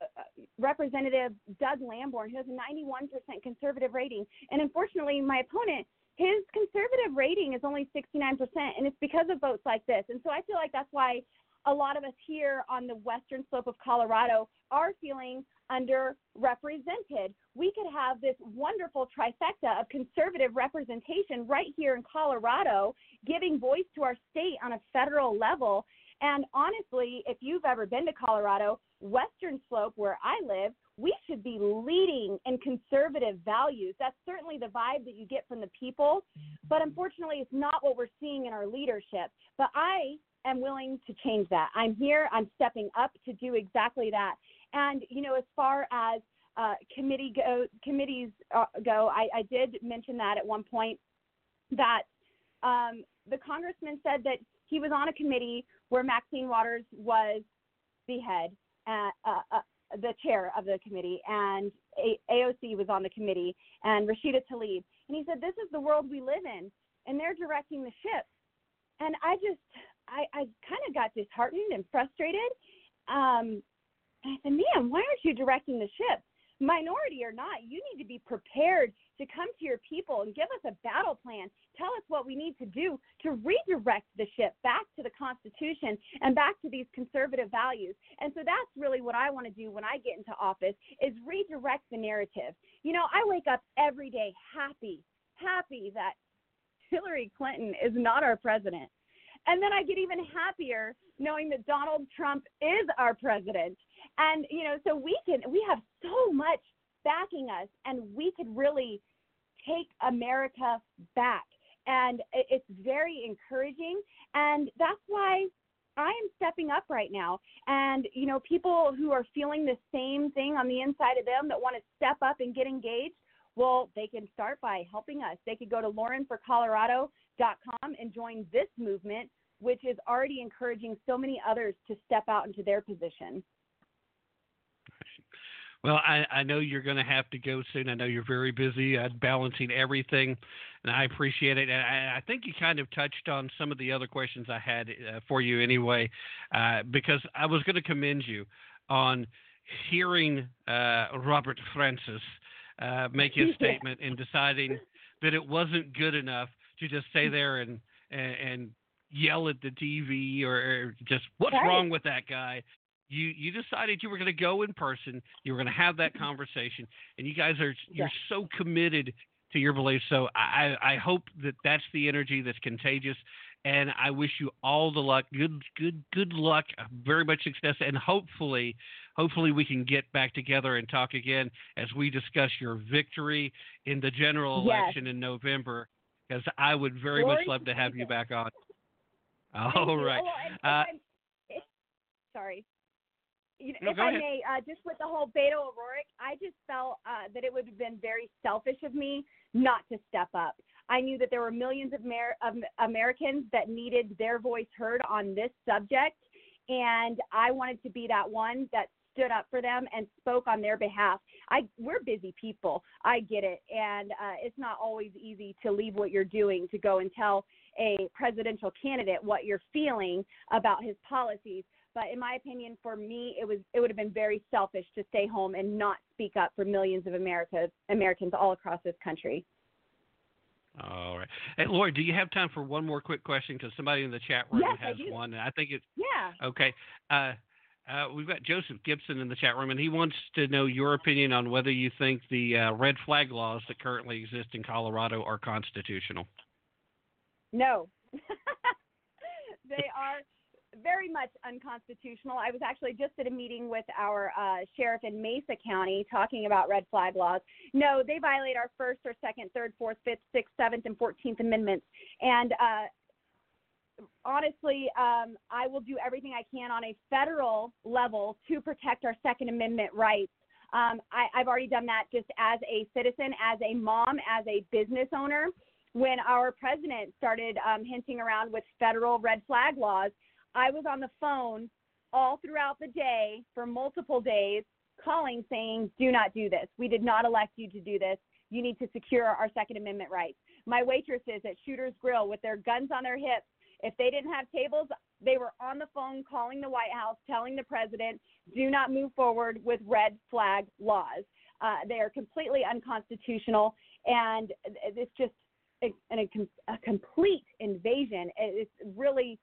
Uh, Representative Doug Lamborn, who has a 91% conservative rating. And unfortunately, my opponent, his conservative rating is only 69%, and it's because of votes like this. And so I feel like that's why a lot of us here on the western slope of Colorado are feeling underrepresented. We could have this wonderful trifecta of conservative representation right here in Colorado, giving voice to our state on a federal level. And honestly, if you've ever been to Colorado, Western Slope, where I live, we should be leading in conservative values. That's certainly the vibe that you get from the people. But unfortunately, it's not what we're seeing in our leadership. But I am willing to change that. I'm here, I'm stepping up to do exactly that. And, you know, as far as uh, committee go, committees uh, go, I, I did mention that at one point that um, the congressman said that he was on a committee where Maxine Waters was the head, uh, uh, uh, the chair of the committee, and a- AOC was on the committee, and Rashida Tlaib. And he said, This is the world we live in, and they're directing the ship. And I just, I, I kind of got disheartened and frustrated. Um, and I said, Man, why aren't you directing the ship? Minority or not, you need to be prepared to come to your people and give us a battle plan. Tell us what we need to do to redirect the ship back to the Constitution and back to these conservative values. And so that's really what I want to do when I get into office is redirect the narrative. You know, I wake up every day happy, happy that Hillary Clinton is not our president. And then I get even happier knowing that Donald Trump is our president. And, you know, so we can, we have so much backing us and we could really take America back. And it's very encouraging. And that's why I am stepping up right now. And, you know, people who are feeling the same thing on the inside of them that want to step up and get engaged, well, they can start by helping us. They could go to laurenforcolorado.com and join this movement, which is already encouraging so many others to step out into their position. Well, I, I know you're going to have to go soon. I know you're very busy uh, balancing everything, and I appreciate it. And I, I think you kind of touched on some of the other questions I had uh, for you anyway, uh, because I was going to commend you on hearing uh, Robert Francis uh, make his *laughs* statement and deciding that it wasn't good enough to just stay there and and, and yell at the TV or, or just what's Right. wrong with that guy. You you decided you were going to go in person. You were going to have that conversation, and you guys are you're so committed to your beliefs. So I I hope that that's the energy that's contagious. And I wish you all the luck, good, good, good luck, very much success, and hopefully, hopefully we can get back together and talk again as we discuss your victory in the general Yes. election in November. Because I would very Glory much love to have you back on. all right. Oh, Uh, sorry. You know, No, if I ahead. may, uh, just with the whole Beto O'Rourke, I just felt uh, that it would have been very selfish of me not to step up. I knew that there were millions of, Amer- of Americans that needed their voice heard on this subject, and I wanted to be that one that stood up for them and spoke on their behalf. I we're busy people. I get it, and uh, it's not always easy to leave what you're doing to go and tell a presidential candidate what you're feeling about his policies. But in my opinion, for me, it was it would have been very selfish to stay home and not speak up for millions of America Americans all across this country. All right. Hey, Lori, do you have time for one more quick question? Because somebody in the chat room Yes, has one, and I think it's Yeah. okay. Uh, uh, we've got Joseph Gibson in the chat room, and he wants to know your opinion on whether you think the uh, red flag laws that currently exist in Colorado are constitutional. No. *laughs* they are very much unconstitutional. I was actually just at a meeting with our uh, sheriff in Mesa County talking about red flag laws. No, they violate our first or second, third, fourth, fifth, sixth, seventh, and fourteenth amendments. And uh, honestly, um, I will do everything I can on a federal level to protect our Second Amendment rights. Um, I, I've already done that just as a citizen, as a mom, as a business owner. When our president started um, hinting around with federal red flag laws, I was on the phone all throughout the day for multiple days calling saying, do not do this. We did not elect you to do this. You need to secure our Second Amendment rights. My waitresses at Shooter's Grill with their guns on their hips, if they didn't have tables, they were on the phone calling the White House, telling the president, do not move forward with red flag laws. Uh, they are completely unconstitutional, and it's just a, a, a complete invasion. It's really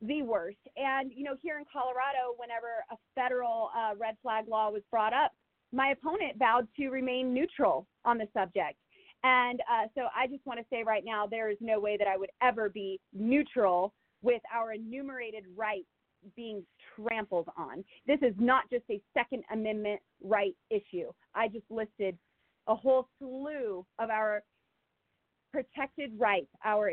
the worst. And, you know, here in Colorado, whenever a federal uh, red flag law was brought up, my opponent vowed to remain neutral on the subject. And uh, so I just want to say right now, there is no way that I would ever be neutral with our enumerated rights being trampled on. This is not just a Second Amendment right issue. I just listed a whole slew of our protected rights, our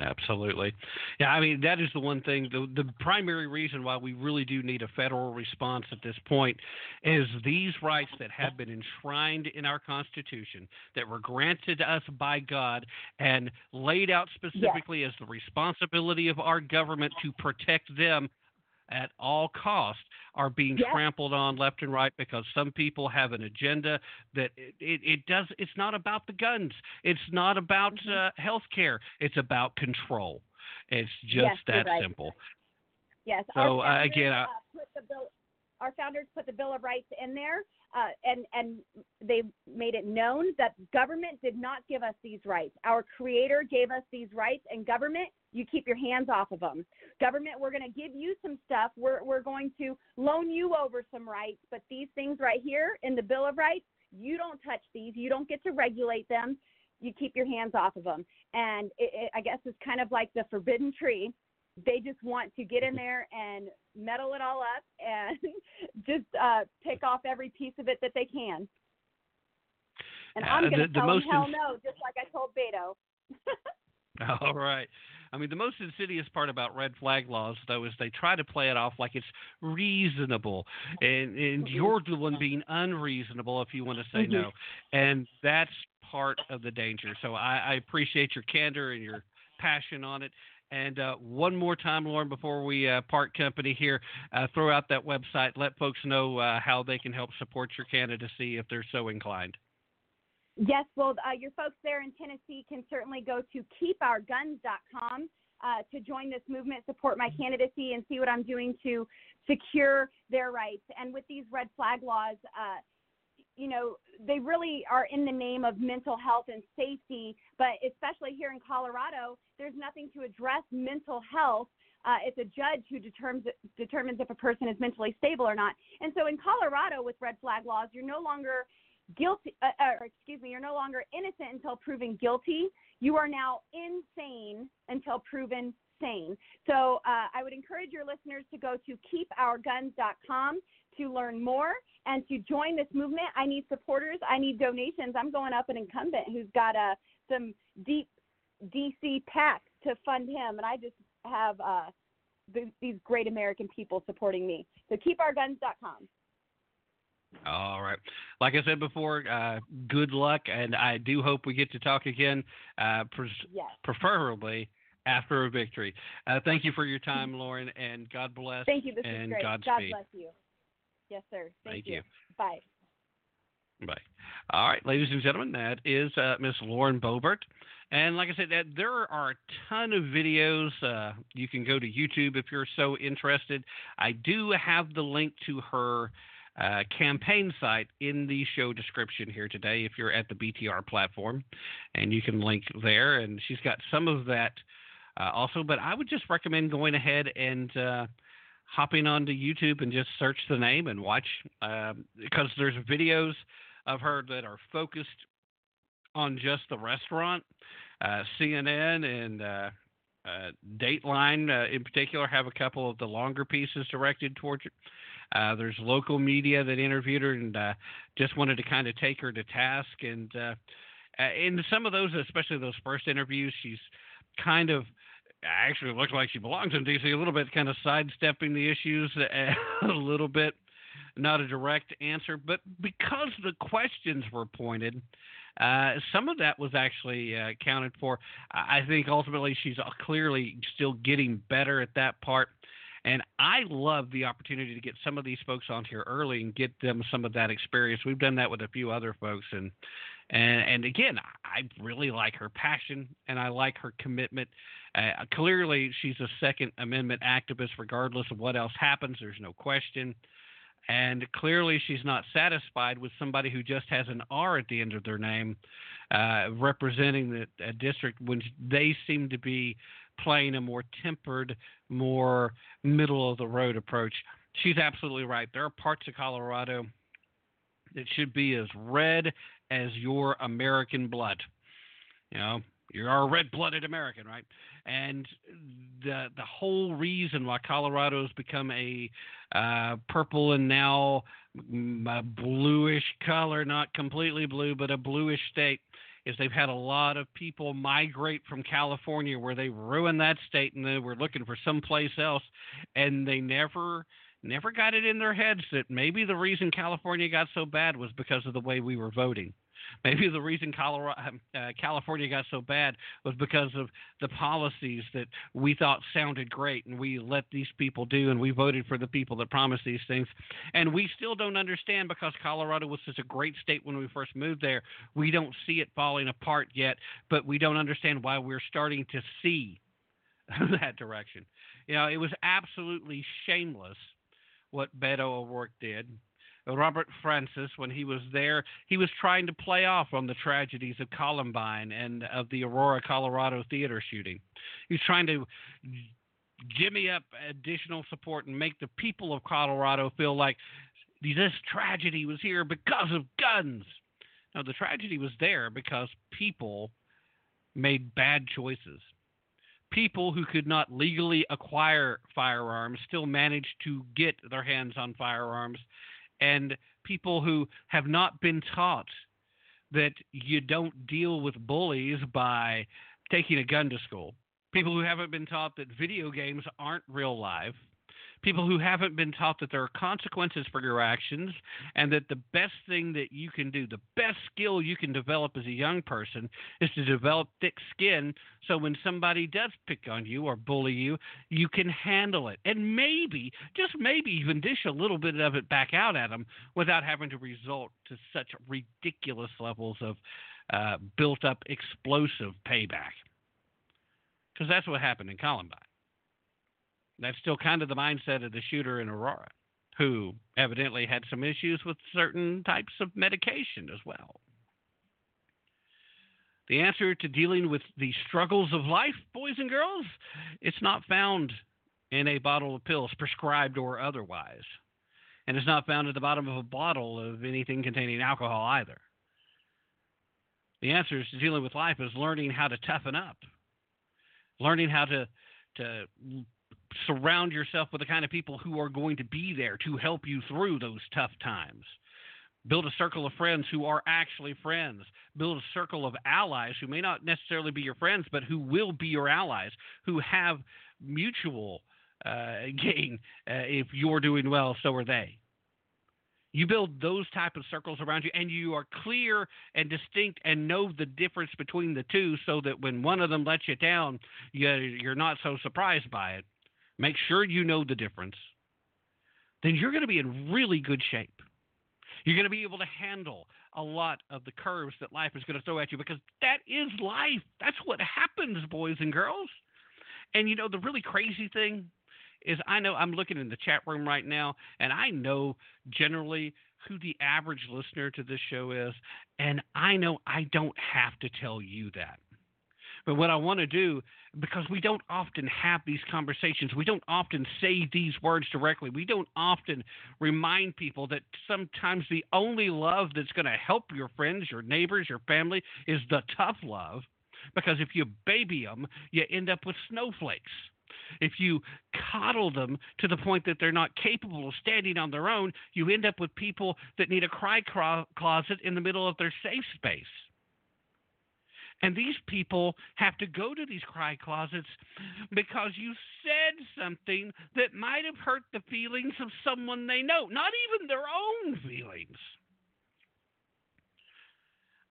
Absolutely. Yeah, I mean, that is the one thing. The, the primary reason why we really do need a federal response at this point is these rights that have been enshrined in our Constitution, that were granted to us by God, and laid out specifically as the responsibility of our government to protect them at all costs are being Yes. trampled on left and right because some people have an agenda that it, it, it does it's not about the guns it's not about Mm-hmm. uh, health care it's about control it's just Yes, that right. simple Yes. So, our uh, again, I- uh, put the bill, our founders put the Bill of Rights in there, uh, and and they made it known that government did not give us these rights. Our Creator gave us these rights, and government, you keep your hands off of them. Government, we're going to give you some stuff. We're we're going to loan you over some rights, but these things right here in the Bill of Rights, you don't touch these. You don't get to regulate them. You keep your hands off of them. And it, it, I guess it's kind of like the forbidden tree they just want to get in there and meddle it all up and *laughs* just uh, pick off every piece of it that they can. And I'm Uh, going to the- the tell most them hell ins- no, just like I told Beto. *laughs* *laughs* All right. I mean, the most insidious part about red flag laws, though, is they try to play it off like it's reasonable, and and you're the one being unreasonable if you want to say Mhm. no, and that's part of the danger. So I, I appreciate your candor and your passion on it. And uh, one more time, Lauren, before we uh, part company here, uh, throw out that website. Let folks know uh, how they can help support your candidacy if they're so inclined. Yes, well, uh, your folks there in Tennessee can certainly go to keepourguns.com uh, to join this movement, support my candidacy, and see what I'm doing to secure their rights. And with these red flag laws, you know, they really are in the name of mental health and safety, but especially here in Colorado, there's nothing to address mental health. Uh, it's a judge who determines determines if a person is mentally stable or not. And so in Colorado, with red flag laws, you're no longer guilty, uh, or excuse me, you're no longer innocent until proven guilty. You are now insane until proven sane. So uh, I would encourage your listeners to go to keepourguns.com to learn more and to join this movement. I need supporters. I need donations. I'm going up an incumbent who's got uh, some deep DC PAC to fund him, and I just have uh, th- these great American people supporting me. So keepourguns.com. All right. Like I said before, uh, good luck, and I do hope we get to talk again, uh, pres- Yes. preferably after a victory. Uh, thank you for your *laughs* time, Lauren, and God bless. Thank you. This and is great. God bless you. Yes, sir. Thank, Thank you. Bye. Bye. All right, ladies and gentlemen, that is uh, Miss Lauren Boebert. And like I said, that there are a ton of videos. Uh, you can go to YouTube if you're so interested. I do have the link to her uh, campaign site in the show description here today if you're at the BTR platform, and you can link there. And she's got some of that uh, also, but I would just recommend going ahead and uh, hopping onto YouTube and just search the name and watch um, because there's videos of her that are focused on just the restaurant. Uh, CNN and uh, uh, Dateline, uh, in particular, have a couple of the longer pieces directed towards it. Uh, there's local media that interviewed her and just wanted to kind of take her to task. And in some of those, especially those first interviews, she's kind of actually looks like she belongs in DC a little bit, kind of sidestepping the issues *laughs* a little bit. Not a direct answer, but because the questions were pointed, uh, some of that was actually uh, accounted for. I I think ultimately she's uh, clearly still getting better at that part. And I love the opportunity to get some of these folks on here early and get them some of that experience. We've done that with a few other folks, and and and again, I really like her passion and I like her commitment. Uh, clearly, she's a Second Amendment activist, regardless of what else happens. There's no question. And clearly, she's not satisfied with somebody who just has an R at the end of their name, uh, representing the district when they seem to be playing a more tempered, more middle of the road approach. she's absolutely right. There are parts of Colorado that should be as red as your American blood. You know, you're a red-blooded American, right? And the the whole reason why Colorado has become a uh, purple and now a bluish color, not completely blue, but a bluish state, is they've had a lot of people migrate from California where they ruined that state and they were looking for someplace else, and they never never got it in their heads that maybe the reason California got so bad was because of the way we were voting. *laughs* Maybe the reason Colorado, uh, California got so bad was because of the policies that we thought sounded great, and we let these people do, and we voted for the people that promised these things. And we still don't understand because Colorado was such a great state when we first moved there. We don't see it falling apart yet, but we don't understand why we're starting to see *laughs* that direction. You know, it was absolutely shameless what Beto O'Rourke did. Robert Francis, when he was there, he was trying to play off on the tragedies of Columbine and of the Aurora, Colorado theater shooting. He was trying to jimmy up additional support and make the people of Colorado feel like this tragedy was here because of guns. No, the tragedy was there because people made bad choices people who could not legally acquire firearms still managed to get their hands on firearms, and people who have not been taught that you don't deal with bullies by taking a gun to school, people who haven't been taught that video games aren't real life, people who haven't been taught that there are consequences for your actions and that the best thing that you can do, the best skill you can develop as a young person is to develop thick skin so when somebody does pick on you or bully you, you can handle it. And maybe, just maybe, even dish a little bit of it back out at them without having to resort to such ridiculous levels of uh, built up explosive payback. Because that's what happened in Columbine. That's still kind of the mindset of the shooter in Aurora, who evidently had some issues with certain types of medication as well. The answer to dealing with the struggles of life, boys and girls, it's not found in a bottle of pills, prescribed or otherwise. And it's not found at the bottom of a bottle of anything containing alcohol either. The answer to dealing with life is learning how to toughen up, learning how to to surround yourself with the kind of people who are going to be there to help you through those tough times. Build a circle of friends who are actually friends. Build a circle of allies who may not necessarily be your friends, but who will be your allies, who have mutual uh, *laughs* gain. Uh, if you're doing well, so are they. You build those type of circles around you, and you are clear and distinct and know the difference between the two, so that when one of them lets you down, you're not so surprised by it make sure you know the difference, then you're going to be in really good shape. You're going to be able to handle a lot of the curves that life is going to throw at you because that is life. That's what happens, boys and girls. And you know, the really crazy thing is I know I'm looking in the chat room right now, and I know generally who the average listener to this show is, and I know I don't have to tell you that. But what I want to do, because we don't often have these conversations, we don't often say these words directly, we don't often remind people that sometimes the only love that's going to help your friends, your neighbors, your family is the tough love. Because if you baby them, you end up with snowflakes if you coddle them to the point that they're not capable of standing on their own, you end up with people that need a cry closet in the middle of their safe space. And these people have to go to these cry closets because you said something that might have hurt the feelings of someone they know, not even their own feelings.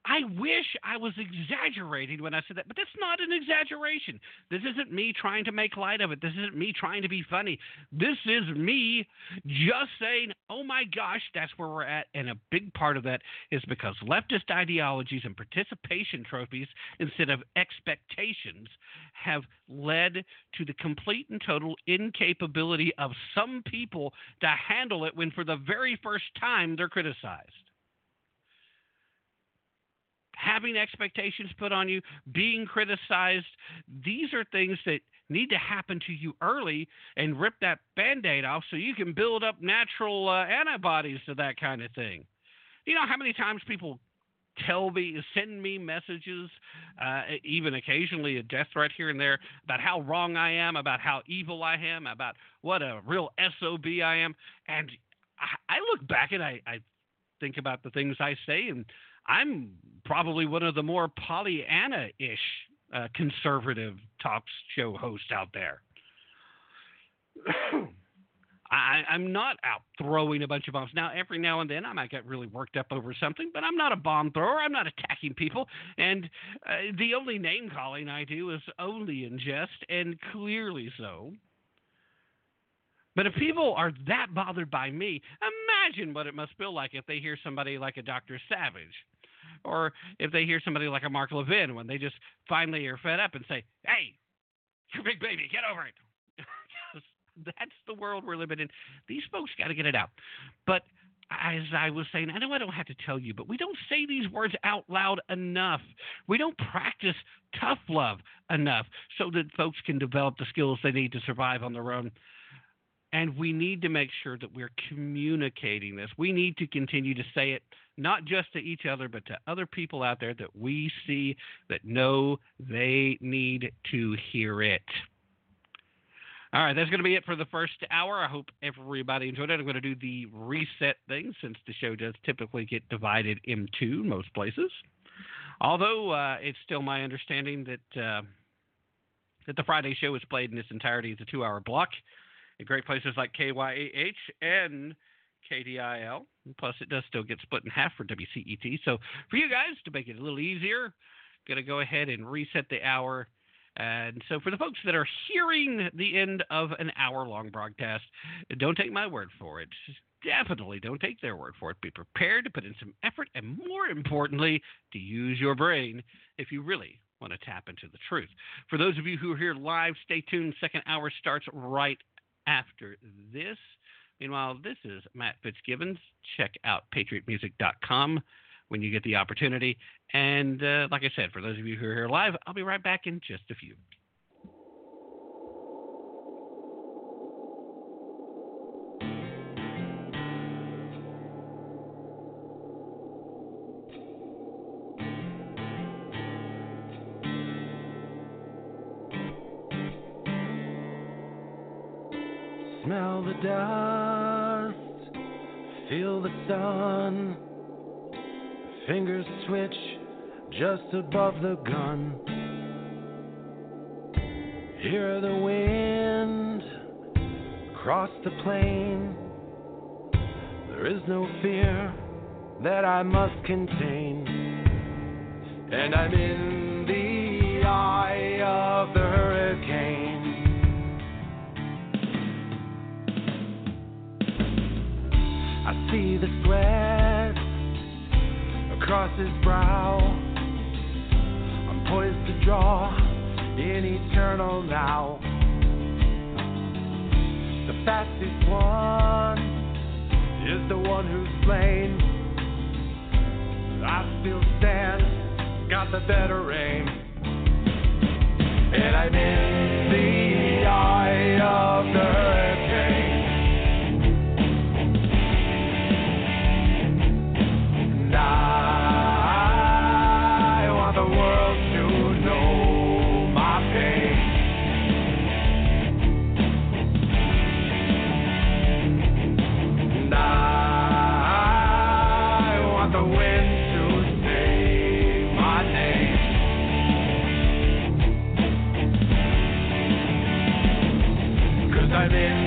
I wish I was exaggerating when I said that, but that's not an exaggeration. This isn't me trying to make light of it. This isn't me trying to be funny. This is me just saying, oh my gosh, that's where we're at. And a big part of that is because leftist ideologies and participation trophies instead of expectations have led to the complete and total incapability of some people to handle it when for the very first time they're criticized having expectations put on you, being criticized, these are things that need to happen to you early and rip that band aid off so you can build up natural uh, antibodies to that kind of thing. You know how many times people tell me, send me messages, uh, even occasionally a death threat here and there about how wrong I am, about how evil I am, about what a real SOB I am. And I, look back and I, I think about the things I say, and I'm probably one of the more Pollyanna ish uh, conservative talk show hosts out there. *coughs* I, I'm not out throwing a bunch of bombs. Now, every now and then, I might get really worked up over something, but I'm not a bomb thrower. I'm not attacking people. And uh, the only name calling I do is only in jest, and clearly so. But if people are that bothered by me, imagine what it must feel like if they hear somebody like a Dr. Savage. Or if they hear somebody like a Mark Levin when they just finally are fed up and say, hey, you big baby, get over it *laughs* that's the world we're living in. These folks got to get it out. But as I was saying, I know I don't have to tell you, but we don't say these words out loud enough. We don't practice tough love enough so that folks can develop the skills they need to survive on their own. And we need to make sure that we're communicating this. We need to continue to say it, not just to each other, but to other people out there that we see that know they need to hear it. All right, that's going to be it for the first hour. I hope everybody enjoyed it. I'm going to do the reset thing since the show does typically get divided in two most places. Although uh, it's still my understanding that uh, that the Friday show is played in its entirety as a two-hour block at great places like KYAH and KDIL. Plus, it does still get split in half for WCET. So, for you guys to make it a little easier, going to go ahead and reset the hour and so, for the folks that are hearing the end of an hour long broadcast, don't take my word for it. Definitely don't take their word for it. Be prepared to put in some effort and, more importantly, to use your brain if you really want to tap into the truth. For those of you who are here live, stay tuned. Second hour starts right after this. Meanwhile, this is Matt Fitzgibbons. Check out patriotmusic.com when you get the opportunity. And uh, like I said, for those of you who are here live, I'll be right back in just a few. Sun Fingers switch just above the gun. Hear the wind across the plain. There is no fear that I must contain. And I'm in the eye of the across his brow. I'm poised to draw in eternal now. The fastest one is the one who's slain. I still stand, got the better aim. And I'm in the eye of the Cause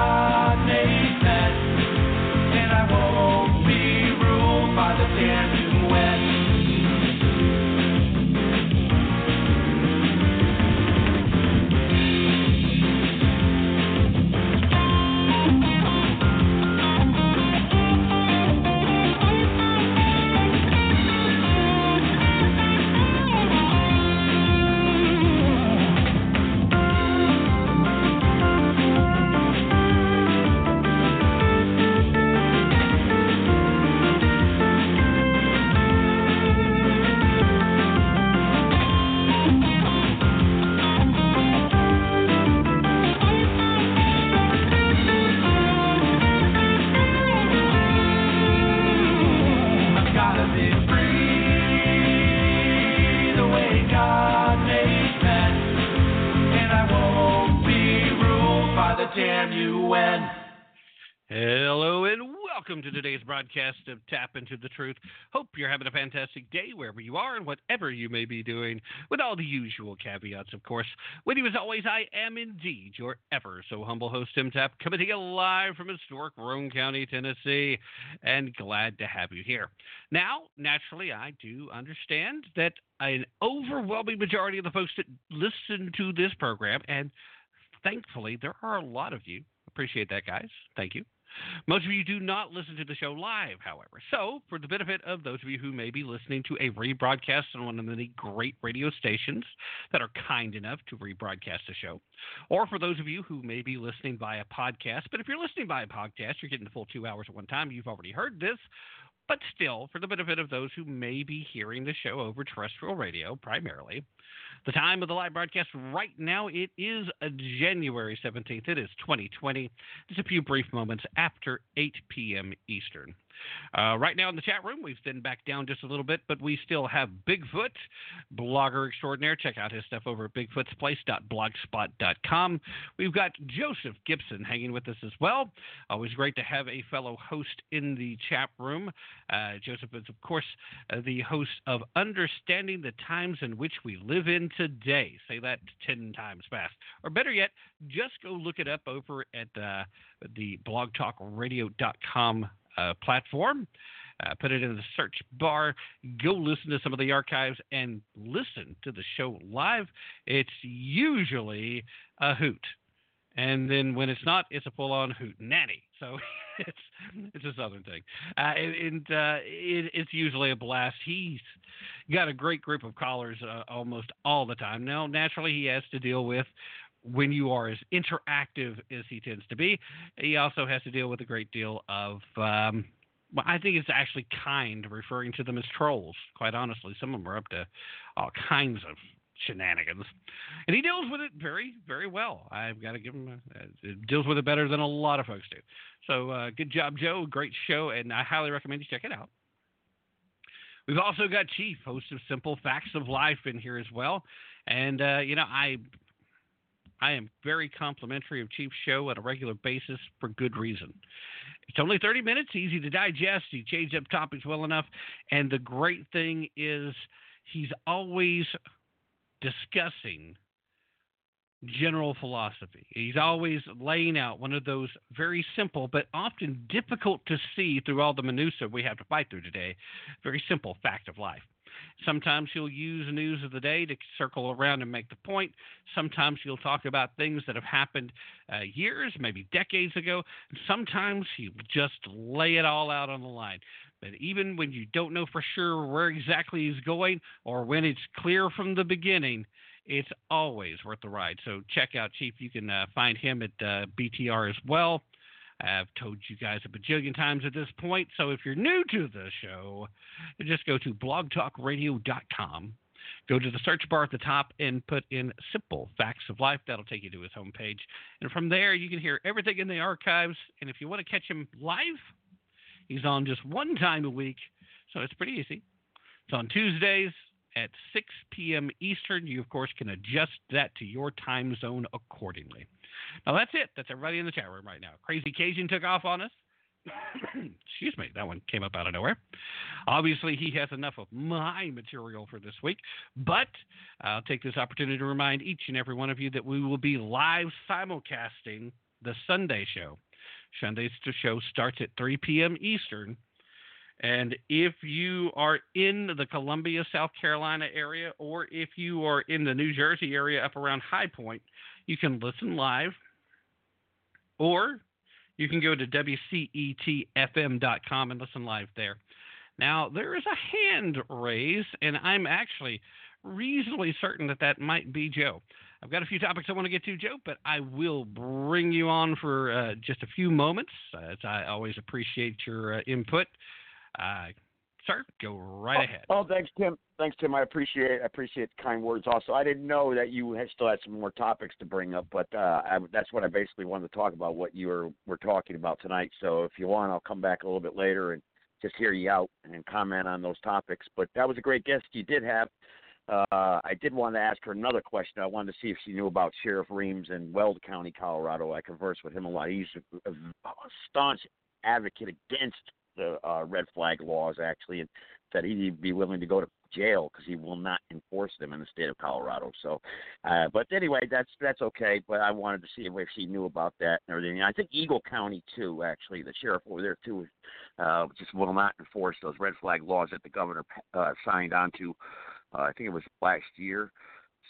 God made sense. And I won't be ruled by the damn to today's broadcast of Tapp Into the Truth. Hope you're having a fantastic day wherever you are and whatever you may be doing, with all the usual caveats, of course. With you, as always, I am indeed your ever so humble host, Tim Tapp, coming to you live from historic Roane County, Tennessee, and glad to have you here. Now, naturally, I do understand that an overwhelming majority of the folks that listen to this program, and thankfully, there are a lot of you. Appreciate that, guys. Thank you. Most of you do not listen to the show live, however. So, for the benefit of those of you who may be listening to a rebroadcast on one of the many great radio stations that are kind enough to rebroadcast the show, or for those of you who may be listening via podcast, but if you're listening via podcast, you're getting the full two hours at one time. You've already heard this. But still, for the benefit of those who may be hearing the show over terrestrial radio primarily, the time of the live broadcast right now, it is January 17th. It is 2020. Just a few brief moments after 8 p.m. Eastern. Uh, right now in the chat room, we've thinned back down just a little bit, but we still have Bigfoot, blogger extraordinaire. Check out his stuff over at bigfootsplace.blogspot.com. We've got Joseph Gibson hanging with us as well. Always great to have a fellow host in the chat room. Uh, Joseph is, of course, uh, the host of Understanding the Times in Which We Live in Today. Say that 10 times fast. Or better yet, just go look it up over at uh, the blogtalkradio.com uh, platform. Uh, put it in the search bar. Go listen to some of the archives and listen to the show live. It's usually a hoot, and then when it's not, it's a full-on hoot nanny. So *laughs* it's it's a southern thing, uh, and, uh, it, it's usually a blast. He's got a great group of callers uh, almost all the time. Now, naturally, he has to deal with when you are as interactive as he tends to be. He also has to deal with a great deal of. Um, well, I think it's actually kind referring to them as trolls. Quite honestly, some of them are up to all kinds of shenanigans, and he deals with it very, very well. I've got to give him a, uh, deals with it better than a lot of folks do. So, uh, good job, Joe. Great show, and I highly recommend you check it out. We've also got Chief, host of Simple Facts of Life, in here as well, and uh, you know I. I am very complimentary of Chief's show on a regular basis for good reason. It's only 30 minutes, easy to digest. He changed up topics well enough. And the great thing is, he's always discussing general philosophy. He's always laying out one of those very simple but often difficult to see through all the minutiae we have to fight through today. Very simple fact of life. Sometimes he'll use news of the day to circle around and make the point. Sometimes he'll talk about things that have happened uh, years, maybe decades ago. Sometimes he'll just lay it all out on the line. But even when you don't know for sure where exactly he's going or when it's clear from the beginning, it's always worth the ride. So check out Chief. You can uh, find him at uh, BTR as well. I've told you guys a bajillion times at this point. So if you're new to the show, just go to blogtalkradio.com. Go to the search bar at the top and put in Simple Facts of Life. That'll take you to his homepage. And from there, you can hear everything in the archives. And if you want to catch him live, he's on just one time a week. So it's pretty easy. It's on Tuesdays at 6 p.m. Eastern. You, of course, can adjust that to your time zone accordingly. Now, that's it. That's everybody in the chat room right now. Crazy Cajun took off on us. *coughs* Excuse me, that one came up out of nowhere. Obviously, he has enough of my material for this week, but I'll take this opportunity to remind each and every one of you that we will be live simulcasting the Sunday show. Sunday's show starts at 3 p.m. Eastern. And if you are in the Columbia, South Carolina area, or if you are in the New Jersey area up around High Point, you can listen live. Or you can go to WCETFM.com and listen live there. Now, there is a hand raised, and I'm actually reasonably certain that that might be Joe. I've got a few topics I want to get to, Joe, but I will bring you on for uh, just a few moments, as I always appreciate your uh, input. Uh, sir, go right oh, ahead. Oh, thanks, Tim. Thanks, Tim. I appreciate I appreciate the kind words. Also, I didn't know that you had still had some more topics to bring up, but uh, I, that's what I basically wanted to talk about. What you were were talking about tonight. So, if you want, I'll come back a little bit later and just hear you out and comment on those topics. But that was a great guest you did have. Uh, I did want to ask her another question. I wanted to see if she knew about Sheriff Reams in Weld County, Colorado. I conversed with him a lot. He's a, a staunch advocate against the uh, red flag laws actually, and said he'd be willing to go to jail because he will not enforce them in the state of Colorado. So, uh, but anyway, that's that's okay. But I wanted to see if she knew about that and everything. I think Eagle County too, actually, the sheriff over there too, uh, just will not enforce those red flag laws that the governor uh, signed onto. Uh, I think it was last year.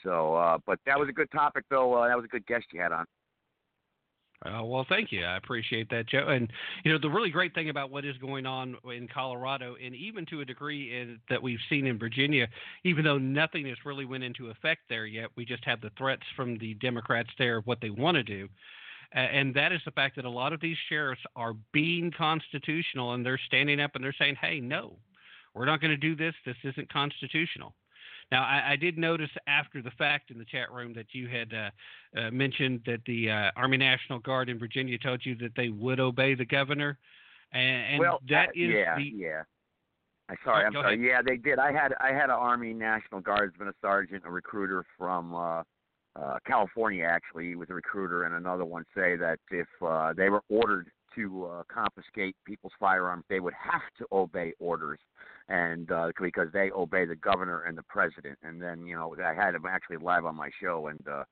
So, uh, but that was a good topic, though. Uh, that was a good guest you had on. Uh, well, thank you. I appreciate that, Joe. And you know, the really great thing about what is going on in Colorado, and even to a degree in, that we've seen in Virginia, even though nothing has really went into effect there yet, we just have the threats from the Democrats there of what they want to do. Uh, and that is the fact that a lot of these sheriffs are being constitutional, and they're standing up and they're saying, "Hey, no, we're not going to do this. This isn't constitutional." Now, I, I, did notice after the fact in the chat room that you had uh, uh, mentioned that the uh, Army National Guard in Virginia told you that they would obey the governor, and, and well, that is yeah, the yeah. I'm sorry. Oh, I'm sorry. ahead. Yeah, they did. I had I had an Army National Guardsman, a sergeant, a recruiter from uh, uh, California. Actually, he was a recruiter, and another one say that if uh, they were ordered to uh, confiscate people's firearms, they would have to obey orders and uh, because they obey the governor and the president. And then you know I had him actually live on my show, and uh,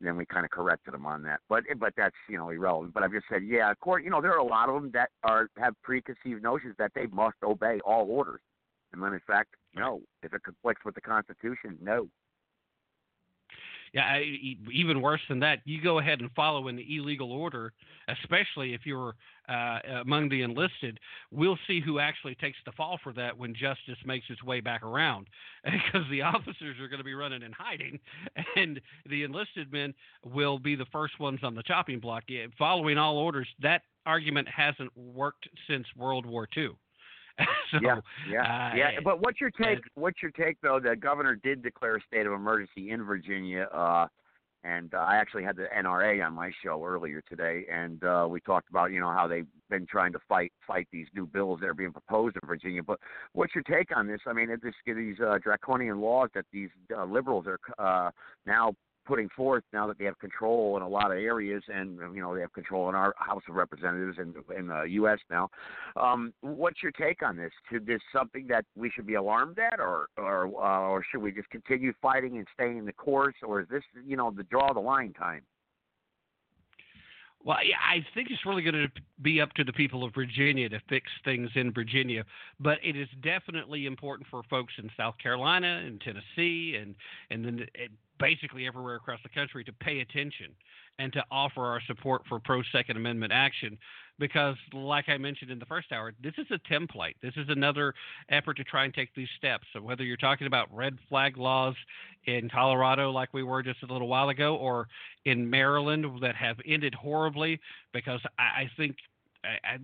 then we kind of corrected him on that. But but that's you know irrelevant. But I've just said yeah, of course you know there are a lot of them that are have preconceived notions that they must obey all orders, and when in fact no, if it conflicts with the Constitution, no. Yeah, even worse than that, you go ahead and follow an illegal order, especially if you're uh, among the enlisted. We'll see who actually takes the fall for that when justice makes its way back around, *laughs* because the *laughs* officers are going to be running and hiding, and the enlisted men will be the first ones on the chopping block. Following all orders, that argument hasn't worked since World War II. *laughs* so, yeah, yeah, uh, yeah. But what's your take? What's your take though? The governor did declare a state of emergency in Virginia, uh, and uh, I actually had the NRA on my show earlier today, and uh, we talked about you know how they've been trying to fight fight these new bills that are being proposed in Virginia. But what's your take on this? I mean, this, these uh, draconian laws that these uh, liberals are uh, now putting forth now that they have control in a lot of areas, and you know they have control in our House of Representatives and in the U.S. now. Um, what's your take on this? Should this something that we should be alarmed at, or or uh, or should we just continue fighting and staying the course, or is this you know the draw the line time? Well, I think it's really going to be up to the people of Virginia to fix things in Virginia, but it is definitely important for folks in South Carolina and Tennessee and and then basically everywhere across the country to pay attention and to offer our support for pro Second Amendment action because, like I mentioned in the first hour, this is a template. This is another effort to try and take these steps. So, whether you're talking about red flag laws in Colorado, like we were just a little while ago, or in Maryland that have ended horribly, because I, I think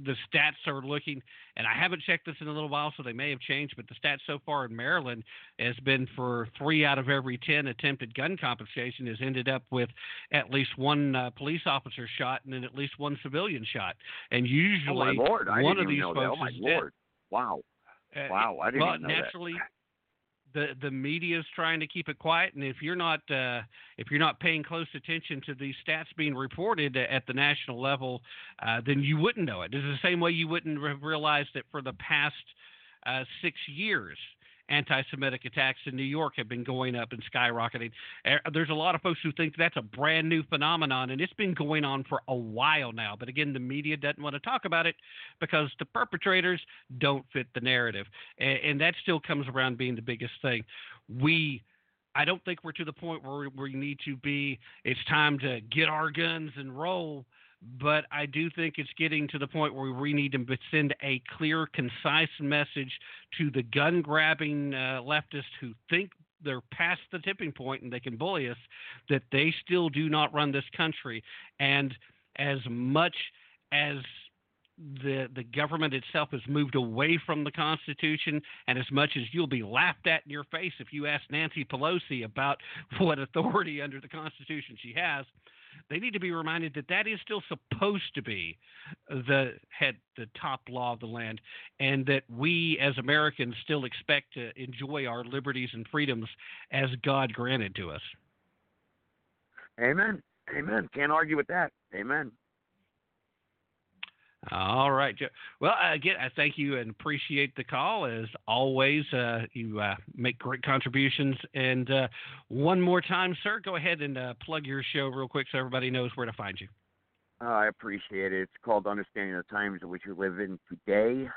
the stats are looking, and I haven't checked this in a little while, so they may have changed. But the stats so far in Maryland has been for three out of every ten attempted gun confiscation has ended up with at least one uh, police officer shot and then at least one civilian shot. And usually, oh my lord, I one of these folks that. Oh my is lord! dead. Wow, Uh, wow, I didn't well, know naturally, that. The the media is trying to keep it quiet, and if you're not uh, if you're not paying close attention to these stats being reported at the national level, uh, then you wouldn't know it. It's the same way you wouldn't have realized that for the past uh, six years. Anti-Semitic attacks in New York have been going up and skyrocketing. Uh, There's a lot of folks who think that's a brand new phenomenon, and it's been going on for a while now. But again, the media doesn't want to talk about it because the perpetrators don't fit the narrative, and, and that still comes around being the biggest thing. We I don't think we're to the point where we need to be. It's time to get our guns and roll. But I do think it's getting to the point where we need to send a clear, concise message to the gun grabbing uh, leftists who think they're past the tipping point and they can bully us, that they still do not run this country. And as much as the the government itself has moved away from the Constitution, and as much as you'll be laughed at in your face if you ask Nancy Pelosi about *laughs* what authority under the Constitution she has, they need to be reminded that that is still supposed to be the head the top law of the land, and that we as Americans still expect to enjoy our liberties and freedoms as God granted to us. Amen. Amen. Can't argue with that. Amen. All right. Well, again, I thank you and appreciate the call. As always, uh, you uh, make great contributions. And uh, one more time, sir, go ahead and uh, plug your show real quick so everybody knows where to find you. Uh, I appreciate it. It's called Understanding the Times in which we live in today.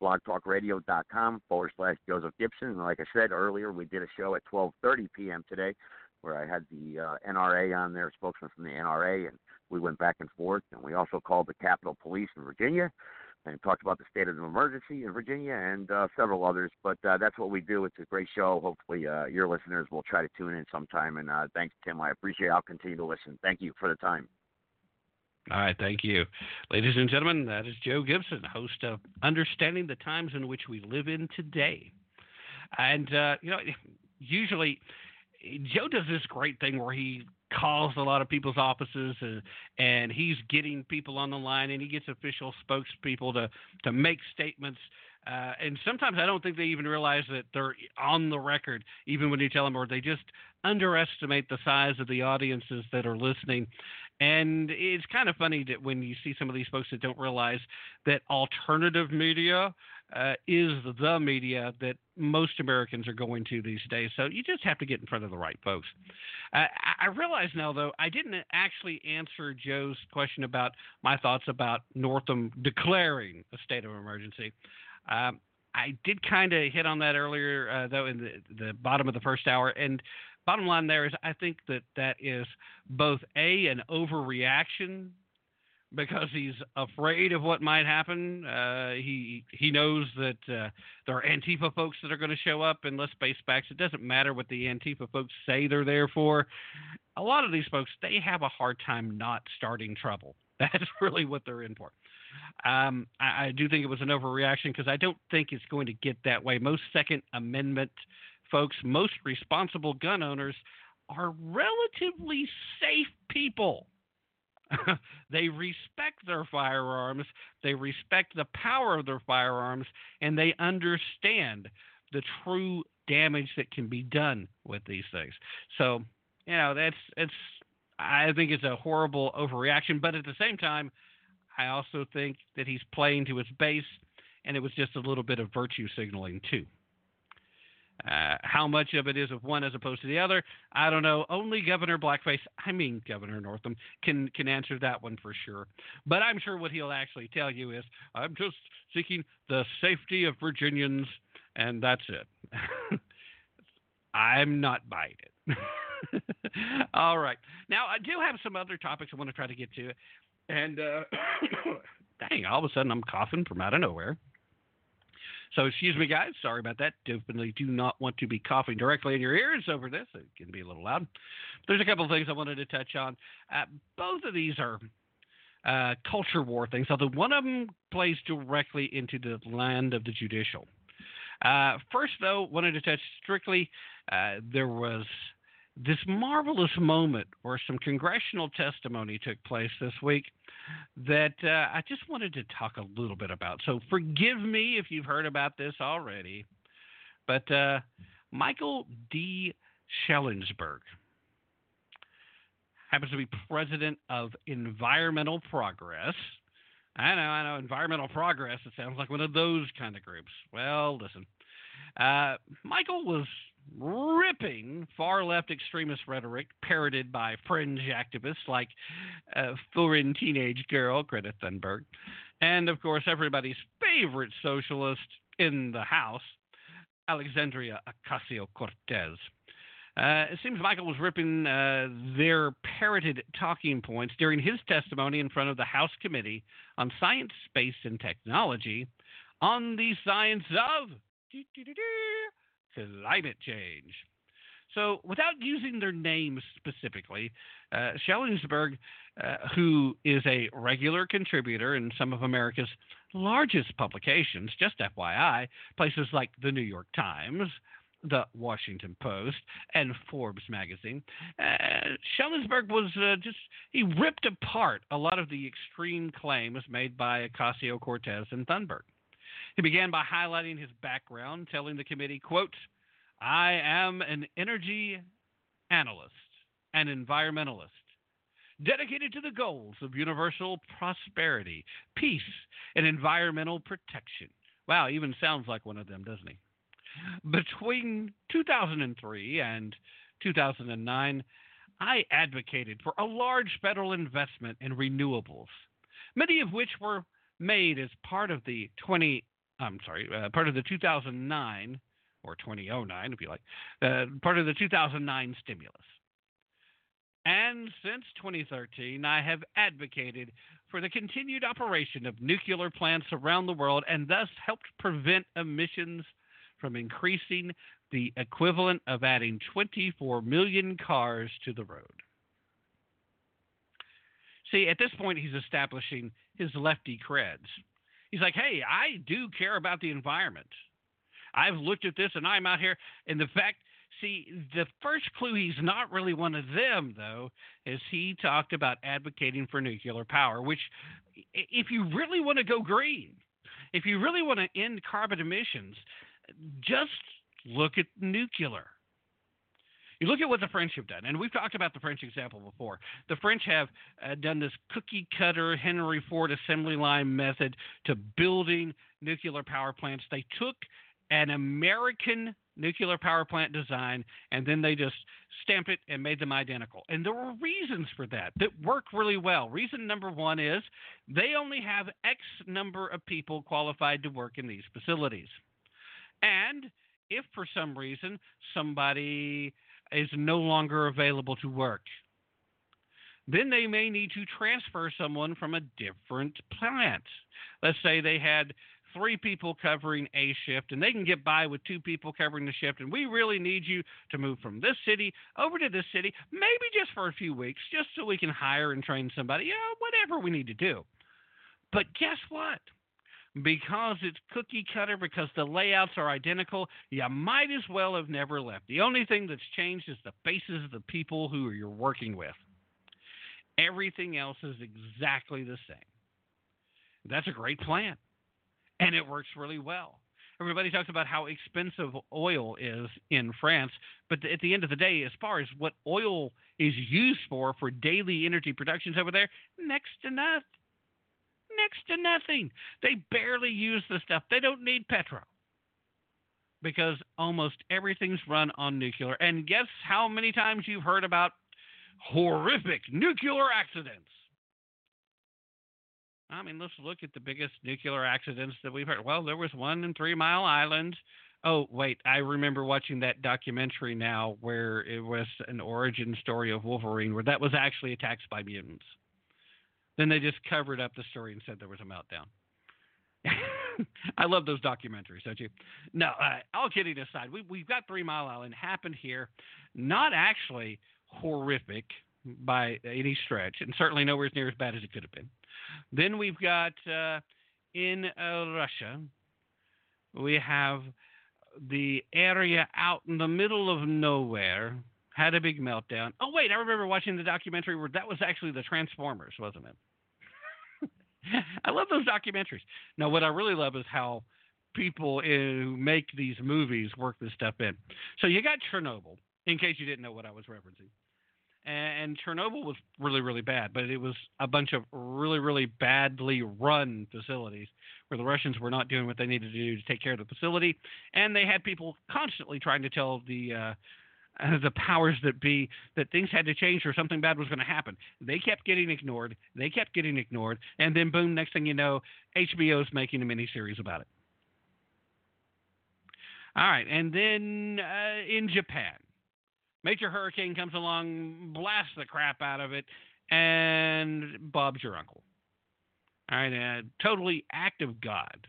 blogtalkradio.com forward slash Joseph Gibson. And like I said earlier, we did a show at 12:30 p.m. today, where I had the uh, NRA on there, spokesman from the NRA, and we went back and forth. And we also called the Capitol Police in Virginia and talked about the state of emergency in Virginia and uh, several others. But uh, that's what we do. It's a great show. Hopefully, uh, your listeners will try to tune in sometime. And uh, thanks, Tim. I appreciate. it. I'll continue to listen. Thank you for the time. All right, thank you. Ladies and gentlemen, that is Joe Gibson, host of Understanding the Times in Which We Live in Today. And, uh, you know, usually Joe does this great thing where he calls a lot of people's offices and, and he's getting people on the line and he gets official spokespeople to, to make statements. Uh, and sometimes I don't think they even realize that they're on the record, even when you tell them, or they just underestimate the size of the audiences that are listening. And it's kind of funny that when you see some of these folks that don't realize that alternative media uh, is the media that most Americans are going to these days. So you just have to get in front of the right folks. Uh, I realize now, though, I didn't actually answer Joe's question about my thoughts about Northam declaring a state of emergency. Um, I did kind of hit on that earlier, uh, though, in the, the bottom of the first hour. And bottom line there is I think that that is both A, an overreaction because he's afraid of what might happen. Uh, he he knows that uh, there are Antifa folks that are going to show up, and let's face facts. It doesn't matter what the Antifa folks say they're there for. A lot of these folks they have a hard time not starting trouble. *laughs* That's really what they're in for. Um, I, I do think it was an overreaction because I don't think it's going to get that way. Most Second Amendment folks, most responsible gun owners are relatively safe people. *laughs* they respect their firearms, they respect the power of their firearms, and they understand the true damage that can be done with these things. So you know, that's it's. I think it's a horrible overreaction, but at the same time, I also think that he's playing to his base, and it was just a little bit of virtue signaling too. Uh, how much of it is of one as opposed to the other, I don't know. Only Governor Blackface, I mean Governor Northam, can can answer that one for sure. But I'm sure what he'll actually tell you is, I'm just seeking the safety of Virginians, and that's it. *laughs* I'm not buying it. *laughs* All right. Now I do have some other topics I want to try to get to, and uh, *coughs* dang, all of a sudden I'm coughing from out of nowhere. So excuse me, guys. Sorry about that. Definitely do not want to be coughing directly in your ears over this. It can be a little loud. There's a couple of things I wanted to touch on. Uh, both of these are uh, culture war things, although one of them plays directly into the land of the judicial. Uh, first, though, wanted to touch strictly. Uh, there was this marvelous moment where some congressional testimony took place this week that uh, I just wanted to talk a little bit about. So forgive me if you've heard about this already, but uh, Michael D. Shellenberger happens to be president of Environmental Progress. I know, I know, Environmental Progress. It sounds like one of those kind of groups. Well, listen, uh, Michael was ripping far left extremist rhetoric parroted by fringe activists like uh, foreign teenage girl Greta Thunberg, and of course everybody's favorite socialist in the House, Alexandria Ocasio Cortez. Uh, it seems Michael was ripping uh, their parroted talking points during his testimony in front of the House Committee on Science, Space, and Technology on the science of climate change. So, without using their names specifically, uh, uh, who is a regular contributor in some of America's largest publications, just FYI, places like the New York Times, the Washington Post, and Forbes magazine, uh, was uh, just, he ripped apart a lot of the extreme claims made by Ocasio Cortez and Thunberg. He began by highlighting his background, telling the committee, quote, I am an energy analyst and environmentalist dedicated to the goals of universal prosperity, peace, and environmental protection. Wow, even sounds like one of them, doesn't he? Between 2003 and 2009, I advocated for a large federal investment in renewables, many of which were made as part of the 20 I'm sorry, uh, part of the 2009 or 2009, if you like, uh, part of the 2009 stimulus. And since 2013, I have advocated for the continued operation of nuclear plants around the world and thus helped prevent emissions from increasing the equivalent of adding 24 million cars to the road. See, at this point, he's establishing his lefty creds. He's like, hey, I do care about the environment. I've looked at this and I'm out here. And the fact, see, the first clue he's not really one of them, though, is he talked about advocating for nuclear power, which, if you really want to go green, if you really want to end carbon emissions, just look at nuclear. You look at what the French have done, and we've talked about the French example before. The French have uh, done this cookie cutter Henry Ford assembly line method to building nuclear power plants. They took an American nuclear power plant design and then they just stamped it and made them identical. And there were reasons for that that work really well. Reason number one is they only have X number of people qualified to work in these facilities. And if for some reason somebody is no longer available to work, then they may need to transfer someone from a different plant. Let's say they had three people covering a shift and they can get by with two people covering the shift and we really need you to move from this city over to this city maybe just for a few weeks just so we can hire and train somebody yeah whatever we need to do. But guess what because it's cookie cutter, because the layouts are identical, you might as well have never left. The only thing that's changed is the faces of the people who you're working with. Everything else is exactly the same. That's a great plan, and it works really well. Everybody talks about how expensive oil is in France, but at the end of the day, as far as what oil is used for for daily energy productions over there, next to nothing. Next to nothing. They barely use the stuff. They don't need petrol because almost everything's run on nuclear. And guess how many times you've heard about horrific nuclear accidents? I mean, let's look at the biggest nuclear accidents that we've heard. Well, there was one in Three Mile Island. Oh, wait, I remember watching that documentary now where it was an origin story of Wolverine, where that was actually attacked by mutants. Then they just covered up the story and said there was a meltdown. *laughs* I love those documentaries, don't you? No, uh, all kidding aside, we, we've got Three Mile Island happened here. Not actually horrific by any stretch, and certainly nowhere near as bad as it could have been. Then we've got uh, in uh, Russia, we have the area out in the middle of nowhere had a big meltdown. Oh wait, I remember watching the documentary where that was actually the Transformers, wasn't it? *laughs* I love those documentaries. Now, what I really love is how people who make these movies work this stuff in. So you got Chernobyl, in case you didn't know what I was referencing and Chernobyl was really, really bad, but it was a bunch of really, really badly run facilities where the Russians were not doing what they needed to do to take care of the facility, and they had people constantly trying to tell the uh, the powers that be that things had to change or something bad was going to happen. They kept getting ignored. They kept getting ignored, and then boom, next thing you know, HBO's making a miniseries about it. All right, and then uh, in Japan Major hurricane comes along, blasts the crap out of it, and Bob's your uncle. All right, a totally act of God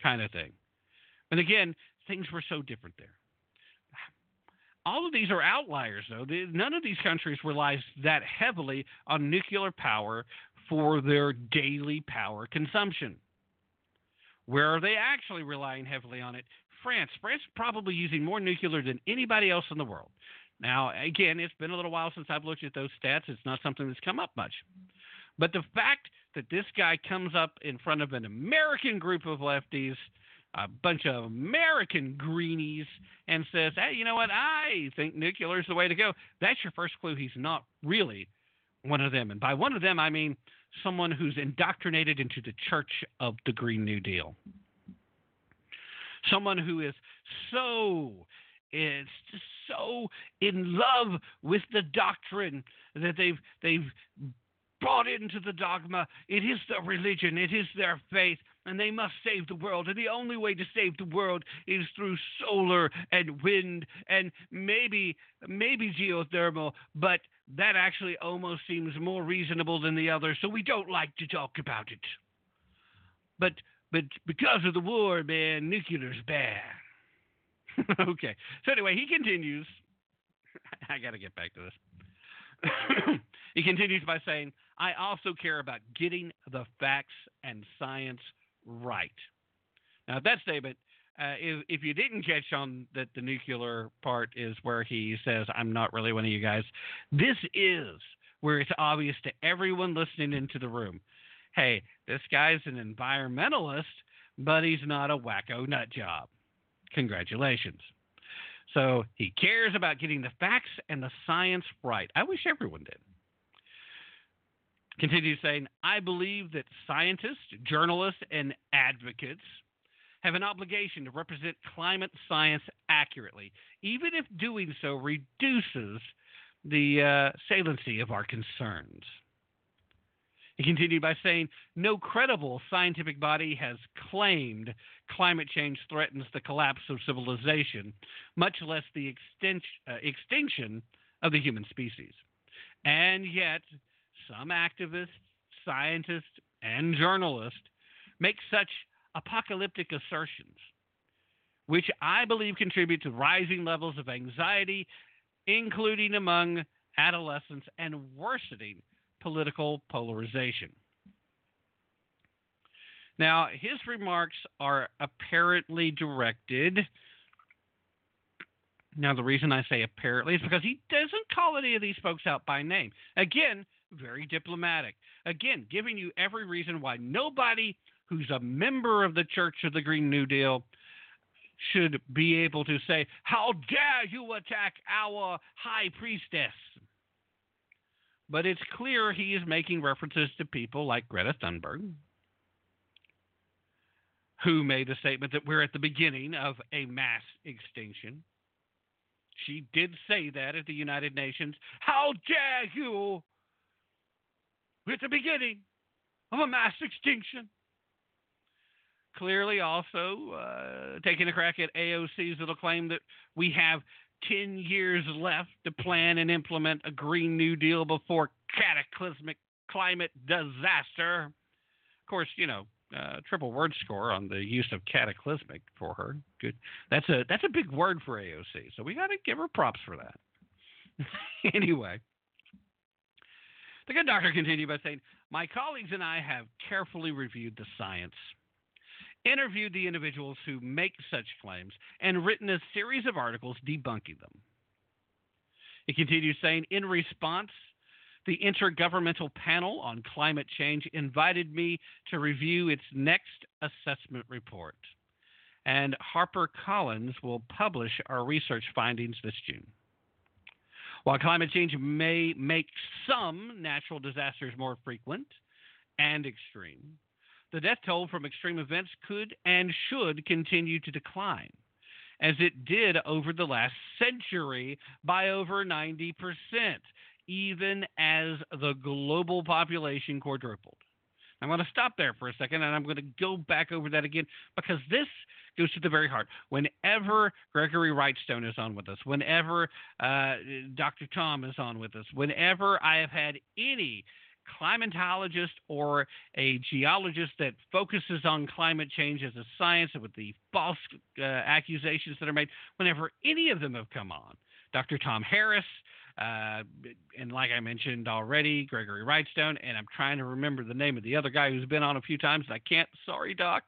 kind of thing. And again, things were so different there. All of these are outliers, though. None of these countries relies that heavily on nuclear power for their daily power consumption. Where are they actually relying heavily on it? France. France is probably using more nuclear than anybody else in the world. Now, again, it's been a little while since I've looked at those stats. It's not something that's come up much. But the fact that this guy comes up in front of an American group of lefties, a bunch of American greenies, and says, hey, you know what? I think nuclear is the way to go. That's your first clue he's not really one of them. And by one of them, I mean someone who's indoctrinated into the church of the Green New Deal. Someone who is so it's just so in love with the doctrine that they've they've brought into the dogma. It is their religion, it is their faith, and they must save the world. And the only way to save the world is through solar and wind and maybe maybe geothermal, but that actually almost seems more reasonable than the other, so we don't like to talk about it. But but because of the war, man, nuclear's bad. *laughs* okay. So anyway, he continues. *laughs* I got to get back to this. *coughs* he continues by saying, I also care about getting the facts and science right. Now, that statement, uh, if, if, you didn't catch on that the nuclear part is where he says, I'm not really one of you guys, this is where it's obvious to everyone listening into the room hey, this guy's an environmentalist, but he's not a wacko nut job. Congratulations. So he cares about getting the facts and the science right. I wish everyone did. Continues saying, I believe that scientists, journalists, and advocates have an obligation to represent climate science accurately, even if doing so reduces the uh, saliency of our concerns. He continued by saying, No credible scientific body has claimed climate change threatens the collapse of civilization, much less the uh, extinction of the human species. And yet, some activists, scientists, and journalists make such apocalyptic assertions, which I believe contribute to rising levels of anxiety, including among adolescents and worsening political polarization. Now, his remarks are apparently directed. Now, the reason I say apparently is because he doesn't call any of these folks out by name. Again, very diplomatic. Again, giving you every reason why nobody who's a member of the Church of the Green New Deal should be able to say, How dare you attack our high priestess? But it's clear he is making references to people like Greta Thunberg, who made a statement that we're at the beginning of a mass extinction. She did say that at the United Nations. How dare you? We're at the beginning of a mass extinction. Clearly, also uh, taking a crack at AOC's little claim that we have 10 years left to plan and implement a Green New Deal before cataclysmic climate disaster. Of course, you know, uh, triple word score on the use of cataclysmic for her. Good. That's a that's a big word for AOC. So we got to give her props for that. *laughs* anyway, the good doctor *laughs* continued by saying, "My colleagues and I have carefully reviewed the science." Interviewed the individuals who make such claims and written a series of articles debunking them. He continued saying, in response, the Intergovernmental Panel on Climate Change invited me to review its next assessment report. And HarperCollins will publish our research findings this June. While climate change may make some natural disasters more frequent and extreme, the death toll from extreme events could and should continue to decline, as it did over the last century by over 90% even as the global population quadrupled. I'm going to stop there for a second and I'm going to go back over that again because this goes to the very heart. Whenever Gregory Wrightstone is on with us, whenever uh, Dr. Tom is on with us, whenever I have had any climatologist or a geologist that focuses on climate change as a science with the false uh, accusations that are made, whenever any of them have come on, Dr. Tom Harris, uh, and like I mentioned already, Gregory Wrightstone, and I'm trying to remember the name of the other guy who's been on a few times. and I can't. Sorry, Doc.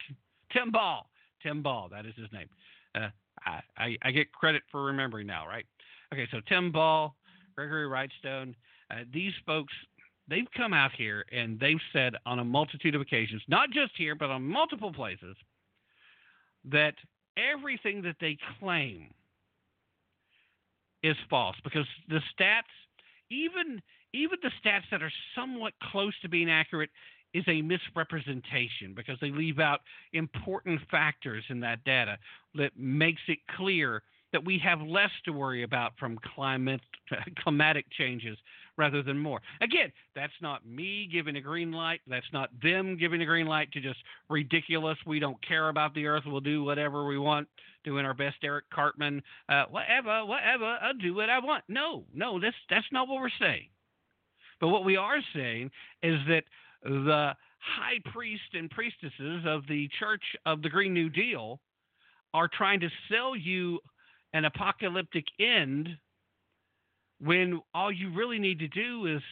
Tim Ball. Tim Ball. That is his name. Uh, I, I, I, get credit for remembering now, right? Okay, so Tim Ball, Gregory Wrightstone, uh, these folks, they've come out here and they've said on a multitude of occasions, not just here, but on multiple places, that everything that they claim is false because the stats, even even the stats that are somewhat close to being accurate, is a misrepresentation because they leave out important factors in that data that makes it clear that we have less to worry about from climate *laughs* climatic changes rather than more. Again, that's not me giving a green light. That's not them giving a green light to just ridiculous. We don't care about the earth. We'll do whatever we want, doing our best, Eric Cartman, uh, whatever, whatever. I'll do what I want. No, no, that's that's not what we're saying. But what we are saying is that the high priest and priestesses of the Church of the Green New Deal are trying to sell you an apocalyptic end when all you really need to do is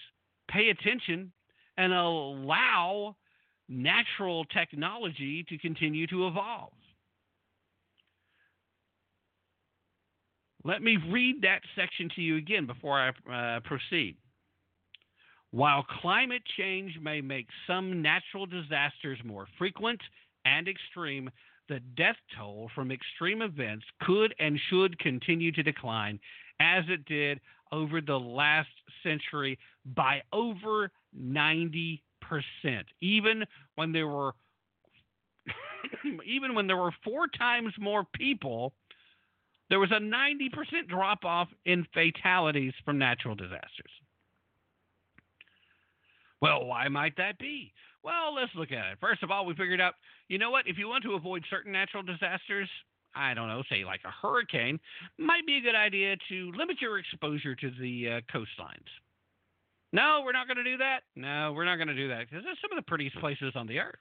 pay attention and allow natural technology to continue to evolve. Let me read that section to you again before I uh, proceed. While climate change may make some natural disasters more frequent and extreme, the death toll from extreme events could and should continue to decline as it did over the last century by over 90%. Even when there were *coughs* even when there were four times more people, there was a 90% drop off in fatalities from natural disasters. Well, why might that be? Well, let's look at it. First of all, we figured out, you know what? If you want to avoid certain natural disasters, I don't know, say like a hurricane, might be a good idea to limit your exposure to the uh, coastlines. No, we're not going to do that. No, we're not going to do that because they're some of the prettiest places on the earth.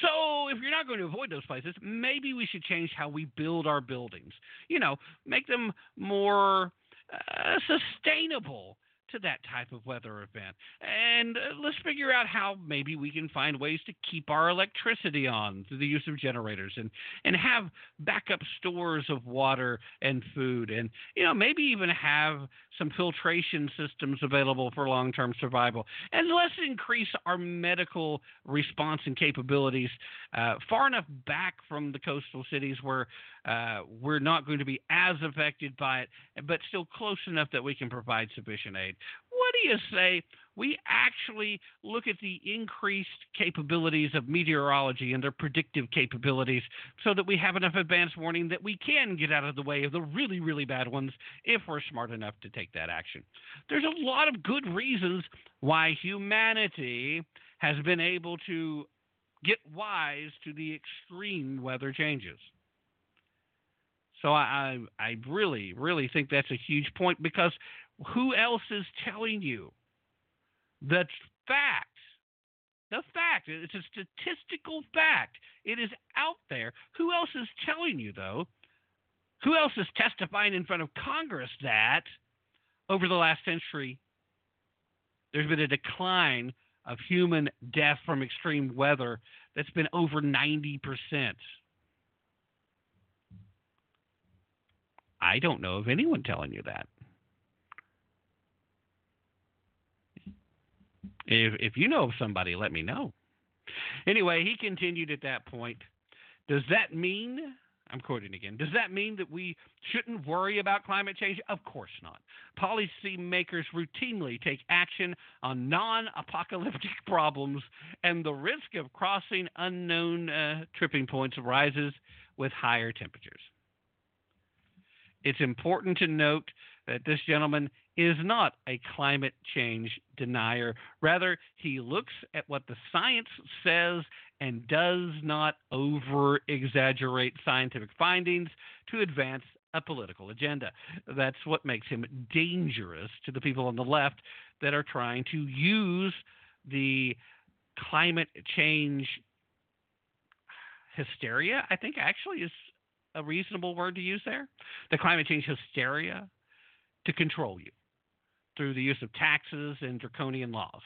So, if you're not going to avoid those places, maybe we should change how we build our buildings. You know, make them more uh, sustainable to that type of weather event. And uh, let's figure out how maybe we can find ways to keep our electricity on through the use of generators and, and have backup stores of water and food and, you know, maybe even have some filtration systems available for long term survival. And let's increase our medical response and capabilities uh, far enough back from the coastal cities where uh, we're not going to be as affected by it, but still close enough that we can provide sufficient aid. What do you say we actually look at the increased capabilities of meteorology and their predictive capabilities so that we have enough advance warning that we can get out of the way of the really, really bad ones if we're smart enough to take that action? There's a lot of good reasons why humanity has been able to get wise to the extreme weather changes. So I, I really, really think that's a huge point because who else is telling you the fact? The fact. It's a statistical fact. It is out there. Who else is telling you though? Who else is testifying in front of Congress that over the last century there's been a decline of human death from extreme weather that's been over 90%. I don't know of anyone telling you that. If if you know of somebody, let me know. Anyway, he continued at that point. Does that mean I'm quoting again. Does that mean that we shouldn't worry about climate change? Of course not. Policymakers routinely take action on non apocalyptic *laughs* problems, and the risk of crossing unknown uh, tripping points rises with higher temperatures. It's important to note that this gentleman is not a climate change denier. Rather, he looks at what the science says and does not over exaggerate scientific findings to advance a political agenda. That's what makes him dangerous to the people on the left that are trying to use the climate change hysteria, I think actually is a reasonable word to use there. The climate change hysteria to control you through the use of taxes and draconian laws.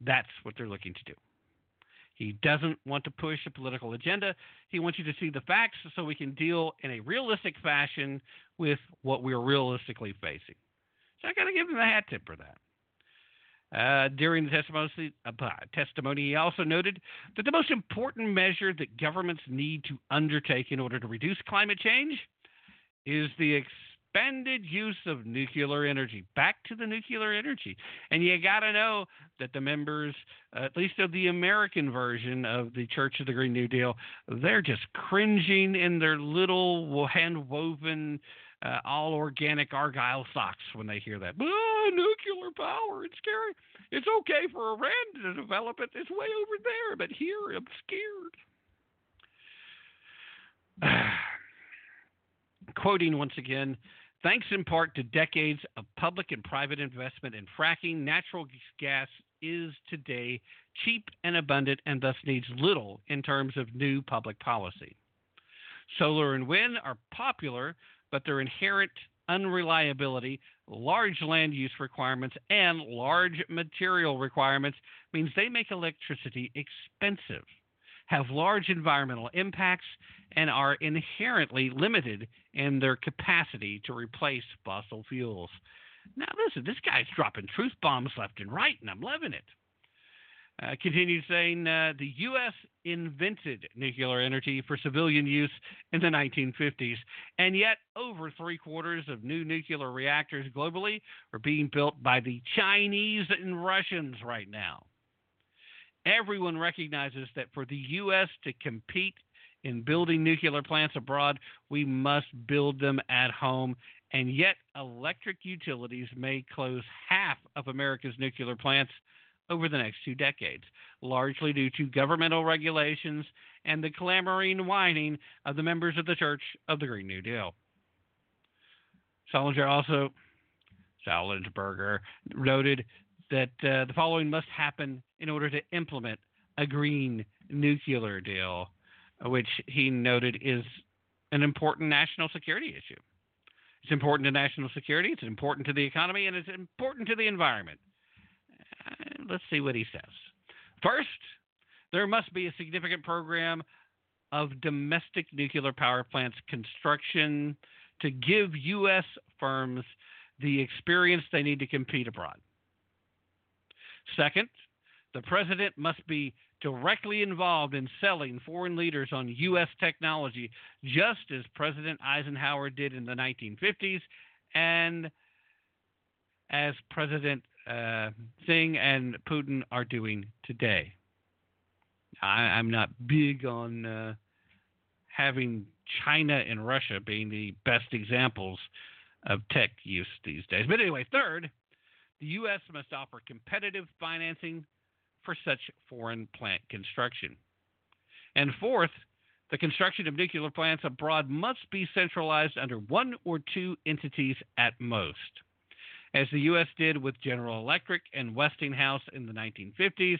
That's what they're looking to do. He doesn't want to push a political agenda. He wants you to see the facts so we can deal in a realistic fashion with what we're realistically facing. So I got to give him a hat tip for that. Uh, during the testimony, uh, testimony, he also noted that the most important measure that governments need to undertake in order to reduce climate change is the expanded use of nuclear energy. Back to the nuclear energy. And you got to know that the members, at least of the American version of the Church of the Green New Deal, they're just cringing in their little hand woven. Uh, all organic argyle socks when they hear that. Oh, nuclear power, it's scary. It's okay for Iran to develop it. It's way over there, but here I'm scared. *sighs* Quoting once again, Thanks in part to decades of public and private investment in fracking, natural gas is today cheap and abundant and thus needs little in terms of new public policy. Solar and wind are popular, but their inherent unreliability, large land use requirements, and large material requirements means they make electricity expensive have large environmental impacts and are inherently limited in their capacity to replace fossil fuels. Now, listen, this guy's dropping truth bombs left and right, and I'm loving it. Uh, continued saying uh, the U.S. invented nuclear energy for civilian use in the 1950s, and yet over three quarters of new nuclear reactors globally are being built by the Chinese and Russians right now. Everyone recognizes that for the U.S. to compete in building nuclear plants abroad, we must build them at home. And yet, electric utilities may close half of America's nuclear plants over the next two decades, largely due to governmental regulations and the clamoring whining of the members of the Church of the Green New Deal. Solinger also, Sullenberger, noted that uh, the following must happen in order to implement a green nuclear deal, which he noted is an important national security issue. It's important to national security, it's important to the economy, and it's important to the environment. Uh, let's see what he says. First, there must be a significant program of domestic nuclear power plants construction to give U.S. firms the experience they need to compete abroad. Second, The president must be directly involved in selling foreign leaders on U.S. technology, just as President Eisenhower did in the 1950s and as President uh, Xi and Putin are doing today. I, am not big on uh, having China and Russia being the best examples of tech use these days. But anyway, third, the U.S. must offer competitive financing for such foreign plant construction. And fourth, the construction of nuclear plants abroad must be centralized under one or two entities at most, as the U.S. did with General Electric and Westinghouse in the 1950s,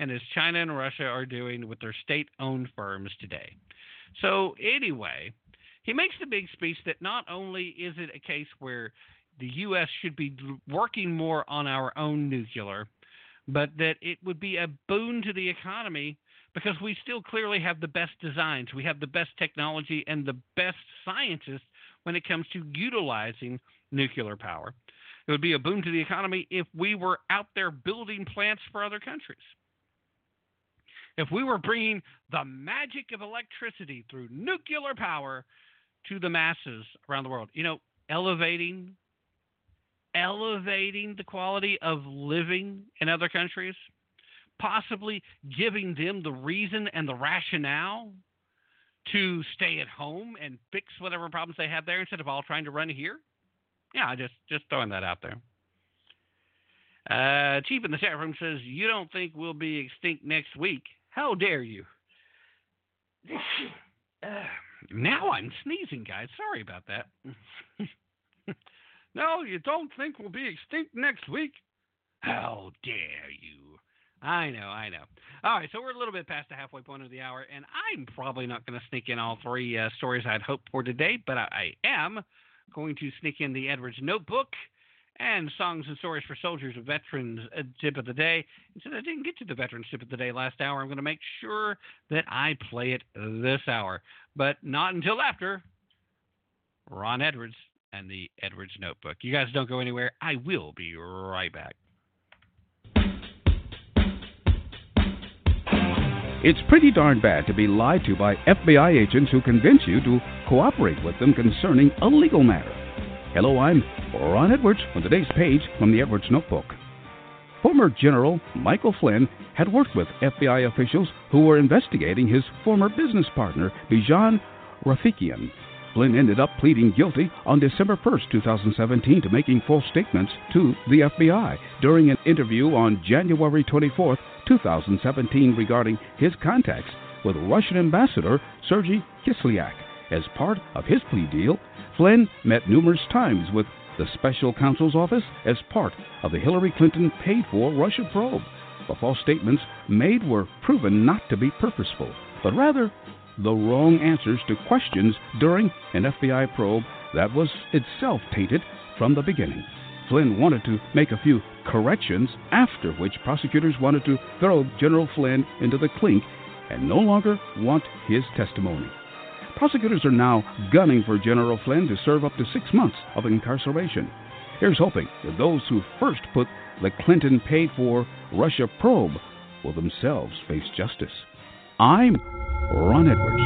and as China and Russia are doing with their state owned firms today. So, anyway, he makes the big speech that not only is it a case where the U.S. should be working more on our own nuclear, but that it would be a boon to the economy because we still clearly have the best designs, we have the best technology, and the best scientists when it comes to utilizing nuclear power. It would be a boon to the economy if we were out there building plants for other countries. If we were bringing the magic of electricity through nuclear power to the masses around the world, you know, elevating elevating the quality of living in other countries, possibly giving them the reason and the rationale to stay at home and fix whatever problems they have there instead of all trying to run here. Yeah, just just throwing that out there. Uh, Chief in the chat room says, "You don't think we'll be extinct next week? How dare you?" Uh, *sighs* now I'm sneezing, guys. Sorry about that. *laughs* No, you don't think we'll be extinct next week? How dare you? I know, I know. All right, so we're a little bit past the halfway point of the hour, and I'm probably not going to sneak in all three uh, stories I'd hoped for today, but I, I, am going to sneak in the Edwards Notebook and Songs and Stories for Soldiers, a Veterans uh, Tip of the Day. And since I didn't get to the Veterans Tip of the Day last hour, I'm going to make sure that I play it this hour, but not until after Ron Edwards and the Edwards Notebook. You guys don't go anywhere. I will be right back. It's pretty darn bad to be lied to by FBI agents who convince you to cooperate with them concerning a legal matter. Hello, I'm Ron Edwards on today's page from the Edwards Notebook. Former General Michael Flynn had worked with FBI officials who were investigating his former business partner, Bijan Rafiekian, Flynn ended up pleading guilty on December 1, 2017, to making false statements to the FBI during an interview on January 24, 2017, regarding his contacts with Russian Ambassador Sergei Kislyak. As part of his plea deal, Flynn met numerous times with the special counsel's office as part of the Hillary Clinton paid for Russia probe. The false statements made were proven not to be purposeful, but rather the wrong answers to questions during an FBI probe that was itself tainted from the beginning. Flynn wanted to make a few corrections, after which prosecutors wanted to throw General Flynn into the clink and no longer want his testimony. Prosecutors are now gunning for General Flynn to serve up to six months of incarceration. Here's hoping that those who first put the Clinton paid for Russia probe will themselves face justice. I'm Ron Edwards.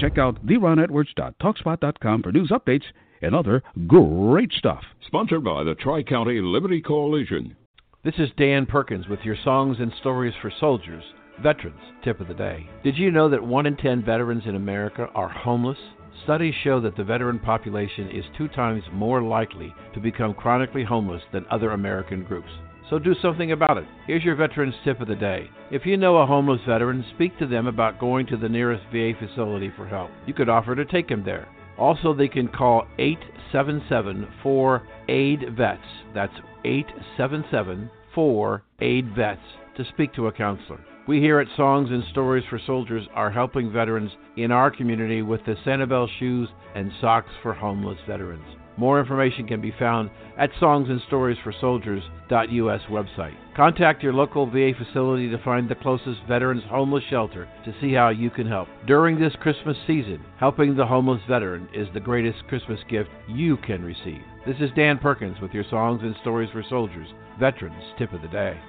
Check out theronedwards.talkspot.com for news updates and other great stuff. Sponsored by the Tri County Liberty Coalition. This is Dan Perkins with your songs and stories for soldiers. Veterans Tip of the Day. Did you know that 1 in 10 veterans in America are homeless? Studies show that the veteran population is two times more likely to become chronically homeless than other American groups. So do something about it. Here's your veteran's tip of the day. If you know a homeless veteran, speak to them about going to the nearest VA facility for help. You could offer to take him there. Also, they can call 877 4 AID VETS. That's 877 4 AID VETS to speak to a counselor. We here at Songs and Stories for Soldiers are helping veterans in our community with the Sanibel shoes and socks for homeless veterans. More information can be found at songsandstoriesforsoldiers.us website. Contact your local VA facility to find the closest veterans homeless shelter to see how you can help. During this Christmas season, helping the homeless veteran is the greatest Christmas gift you can receive. This is Dan Perkins with your Songs and Stories for Soldiers Veterans Tip of the Day.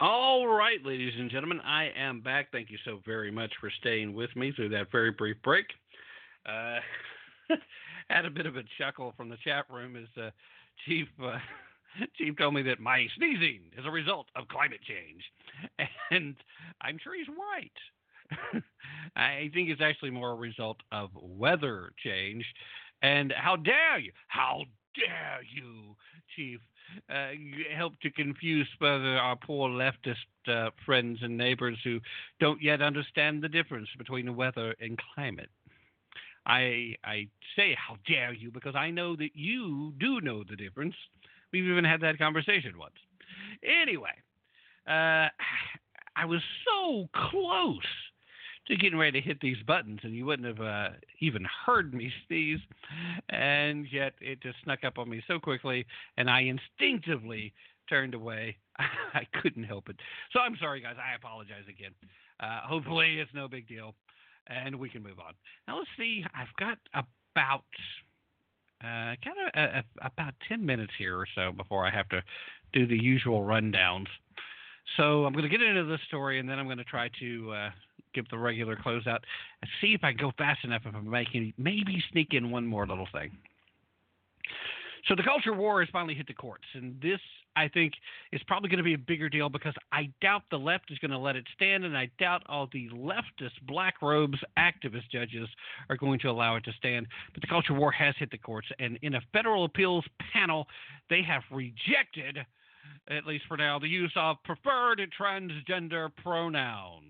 All right, ladies and gentlemen, I am back. Thank you so very much for staying with me through that very brief break. Uh, *laughs* had a bit of a chuckle from the chat room as uh, Chief uh, *laughs* Chief told me that my sneezing is a result of climate change, *laughs* and I'm sure he's right. I think it's actually more a result of weather change. And how dare you? How dare you, Chief, uh, help to confuse further our poor leftist uh, friends and neighbors who don't yet understand the difference between the weather and climate. I I say how dare you because I know that you do know the difference. We've even had that conversation once. Anyway, uh, *sighs* I was so close getting ready to hit these buttons, and you wouldn't have uh, even heard me *laughs* sneeze. And yet it just snuck up on me so quickly, and I instinctively turned away. *laughs* I couldn't help it. So I'm sorry, guys. I apologize again. Uh, hopefully, it's no big deal, and we can move on. Now let's see. I've got about uh, kind of a, a, about 10 minutes here or so before I have to do the usual rundowns. So I'm going to get into this story, and then I'm going to try to uh, give the regular closeout and see if I go fast enough if I'm making maybe sneak in one more little thing. So the culture war has finally hit the courts, and this I think is probably going to be a bigger deal because I doubt the left is going to let it stand, and I doubt all the leftist black robes activist judges are going to allow it to stand. But the culture war has hit the courts, and in a federal appeals panel, they have rejected, at least for now, the use of preferred transgender pronouns.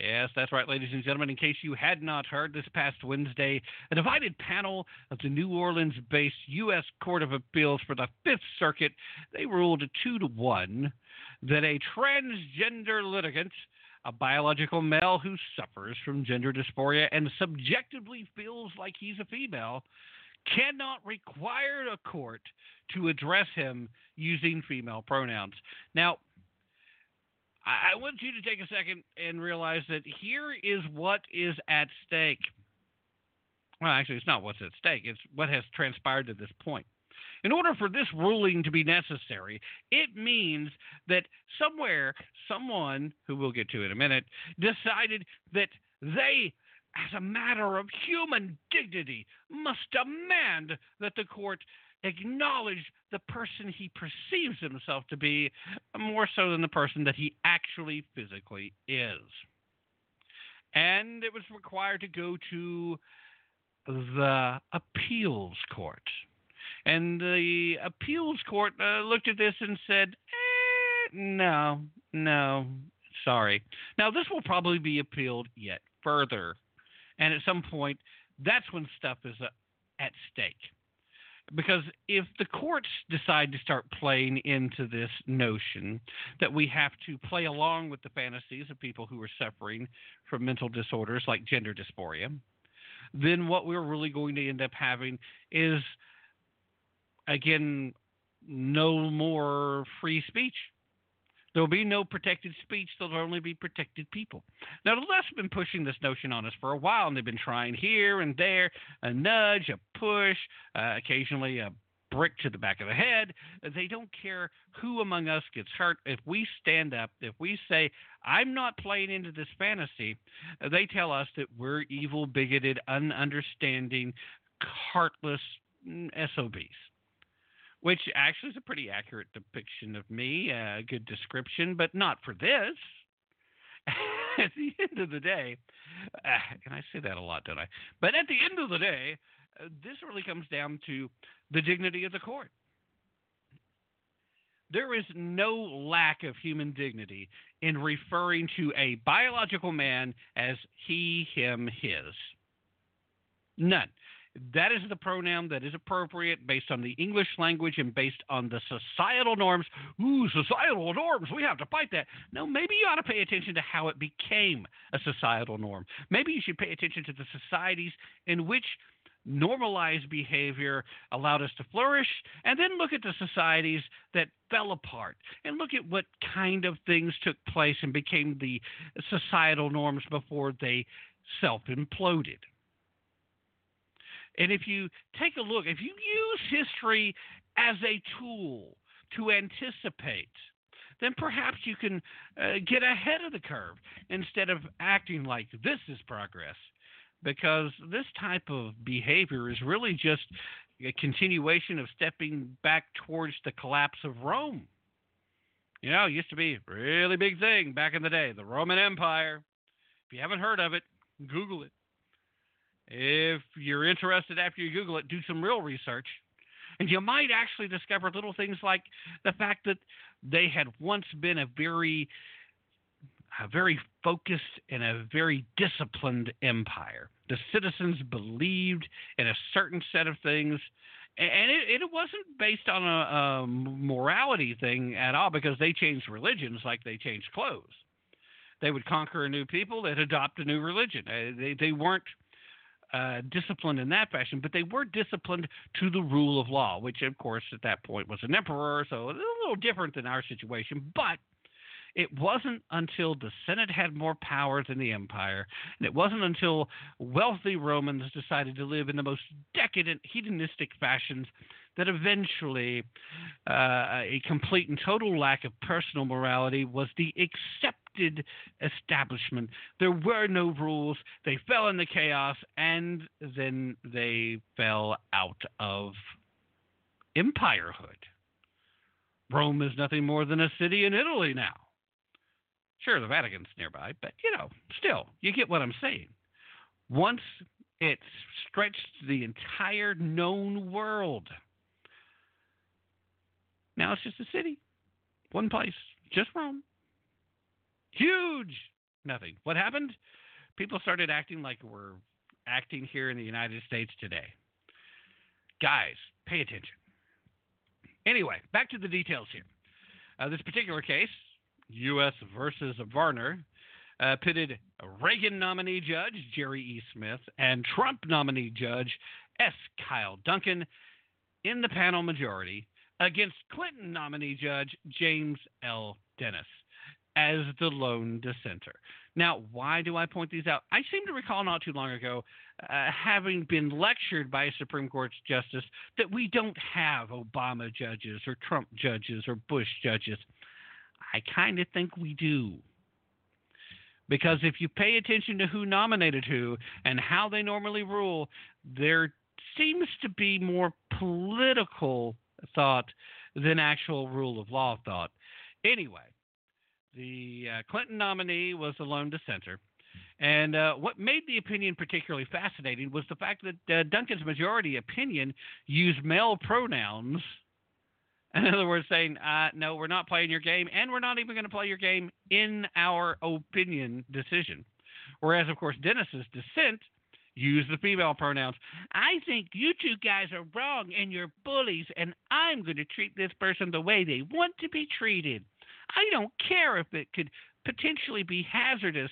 Yes, that's right, ladies and gentlemen. In case you had not heard, this past Wednesday, a divided panel of the New Orleans-based U.S. Court of Appeals for the Fifth Circuit they ruled two to one that a transgender litigant, a biological male who suffers from gender dysphoria and subjectively feels like he's a female, cannot require a court to address him using female pronouns. Now, I, want you to take a second and realize that here is what is at stake. Well, actually, it's not what's at stake, it's what has transpired to this point. In order for this ruling to be necessary, it means that somewhere, someone, who we'll get to in a minute, decided that they, as a matter of human dignity, must demand that the court acknowledge the person he perceives himself to be more so than the person that he actually physically is. And it was required to go to the appeals court. And the appeals court uh, looked at this and said, eh, no, no, sorry. Now, this will probably be appealed yet further. And at some point, that's when stuff is uh, at stake because if the courts decide to start playing into this notion that we have to play along with the fantasies of people who are suffering from mental disorders like gender dysphoria, then what we're really going to end up having is, again, no more free speech. There will be no protected speech. There'll only be protected people. Now, the left's been pushing this notion on us for a while, and they've been trying here and there a nudge, a push, uh, occasionally a brick to the back of the head. They don't care who among us gets hurt. If we stand up, if we say, I'm not playing into this fantasy, they tell us that we're evil, bigoted, ununderstanding, heartless mm, SOBs which actually is a pretty accurate depiction of me, a good description, but not for this. *laughs* at the end of the day, uh, and I say that a lot, don't I? But at the end of the day, uh, this really comes down to the dignity of the court. There is no lack of human dignity in referring to a biological man as he, him, his. None. That is the pronoun that is appropriate based on the English language and based on the societal norms. Ooh, societal norms, we have to fight that. No, maybe you ought to pay attention to how it became a societal norm. Maybe you should pay attention to the societies in which normalized behavior allowed us to flourish, and then look at the societies that fell apart and look at what kind of things took place and became the societal norms before they self imploded. And if you take a look, if you use history as a tool to anticipate, then perhaps you can uh, get ahead of the curve instead of acting like this is progress. Because this type of behavior is really just a continuation of stepping back towards the collapse of Rome. You know, it used to be a really big thing back in the day, the Roman Empire. If you haven't heard of it, Google it. If you're interested after you Google it, do some real research. And you might actually discover little things like the fact that they had once been a very a very focused and a very disciplined empire. The citizens believed in a certain set of things, and it, it wasn't based on a, a morality thing at all because they changed religions like they changed clothes. They would conquer a new people, they'd adopt a new religion. Uh, they, they weren't uh, disciplined in that fashion, but they were disciplined to the rule of law, which, of course, at that point was an emperor, so a little different than our situation. But it wasn't until the Senate had more power than the empire, and it wasn't until wealthy Romans decided to live in the most decadent, hedonistic fashions that eventually uh, a complete and total lack of personal morality was the accepted establishment. There were no rules. They fell into chaos, and then they fell out of empirehood. Rome is nothing more than a city in Italy now. Sure, the Vatican's nearby, but you know, still, you get what I'm saying. Once it stretched the entire known world now it's just a city, one place, just Rome. Huge. Nothing. What happened? People started acting like we're acting here in the United States today. Guys, pay attention. Anyway, back to the details here. Uh, this particular case, U.S. versus Varner, uh, pitted Reagan nominee judge Jerry E. Smith and Trump nominee judge S. Kyle Duncan in the panel majority against Clinton nominee judge James L. Dennis as the lone dissenter. Now, why do I point these out? I seem to recall not too long ago uh, having been lectured by a Supreme Court justice that we don't have Obama judges or Trump judges or Bush judges. I kind of think we do. Because if you pay attention to who nominated who and how they normally rule, there seems to be more political thought than actual rule of law thought. Anyway, the uh, Clinton nominee was a lone dissenter. And uh, what made the opinion particularly fascinating was the fact that uh, Duncan's majority opinion used male pronouns. *laughs* In other words, saying, uh, no, we're not playing your game, and we're not even going to play your game in our opinion decision. Whereas, of course, Dennis's dissent used the female pronouns. I think you two guys are wrong and you're bullies, and I'm going to treat this person the way they want to be treated. I don't care if it could potentially be hazardous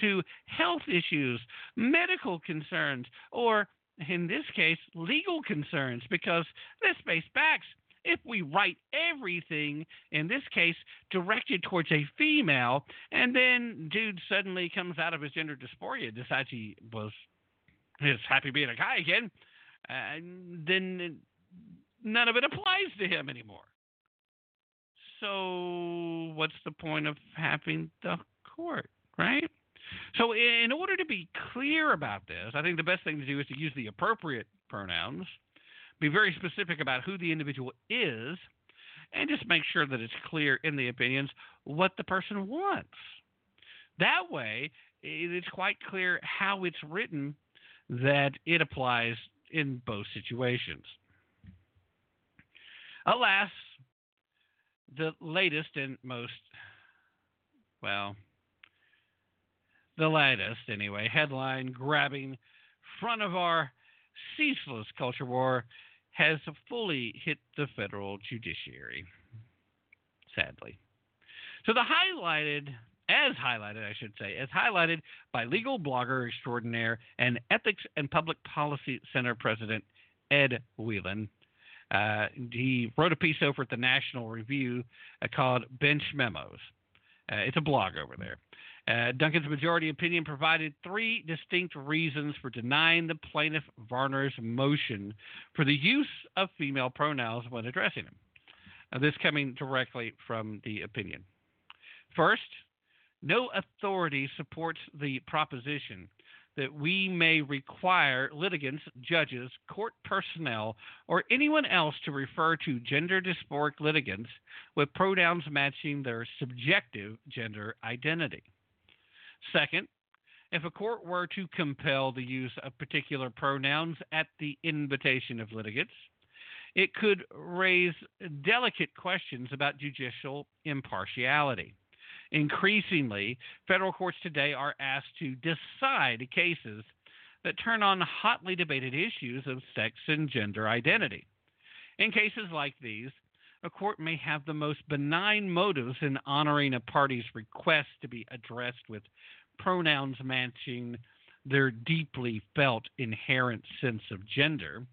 to health issues, medical concerns, or in this case, legal concerns, because let's face facts. If we write everything, in this case, directed towards a female, and then dude suddenly comes out of his gender dysphoria, decides he was is happy being a guy again, and then none of it applies to him anymore. So, what's the point of having the court, right? So, in order to be clear about this, I think the best thing to do is to use the appropriate pronouns, be very specific about who the individual is, and just make sure that it's clear in the opinions what the person wants. That way, it's quite clear how it's written that it applies in both situations. Alas, the latest and most, well, the latest anyway, headline grabbing front of our ceaseless culture war has fully hit the federal judiciary, sadly. So the highlighted as highlighted, I should say, as highlighted by legal blogger extraordinaire and Ethics and Public Policy Center President Ed Whelan. Uh, he wrote a piece over at the National Review uh, called Bench Memos. Uh, it's a blog over there. Uh, Duncan's majority opinion provided three distinct reasons for denying the plaintiff Varner's motion for the use of female pronouns when addressing him. This coming directly from the opinion. First, no authority supports the proposition that we may require litigants, judges, court personnel, or anyone else to refer to gender dysphoric litigants with pronouns matching their subjective gender identity. Second, if a court were to compel the use of particular pronouns at the invitation of litigants, it could raise delicate questions about judicial impartiality. Increasingly, federal courts today are asked to decide cases that turn on hotly debated issues of sex and gender identity. In cases like these, a court may have the most benign motives in honoring a party's request to be addressed with pronouns matching their deeply felt inherent sense of gender.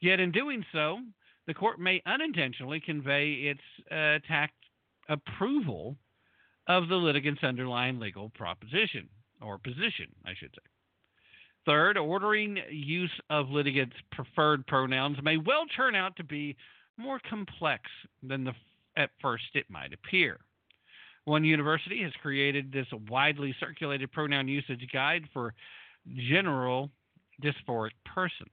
Yet, in doing so, the court may unintentionally convey its uh, approval of the litigant's underlying legal proposition or position, I should say. Third, ordering use of litigants' preferred pronouns may well turn out to be more complex than the, at first it might appear. One university has created this widely circulated pronoun usage guide for general dysphoric persons.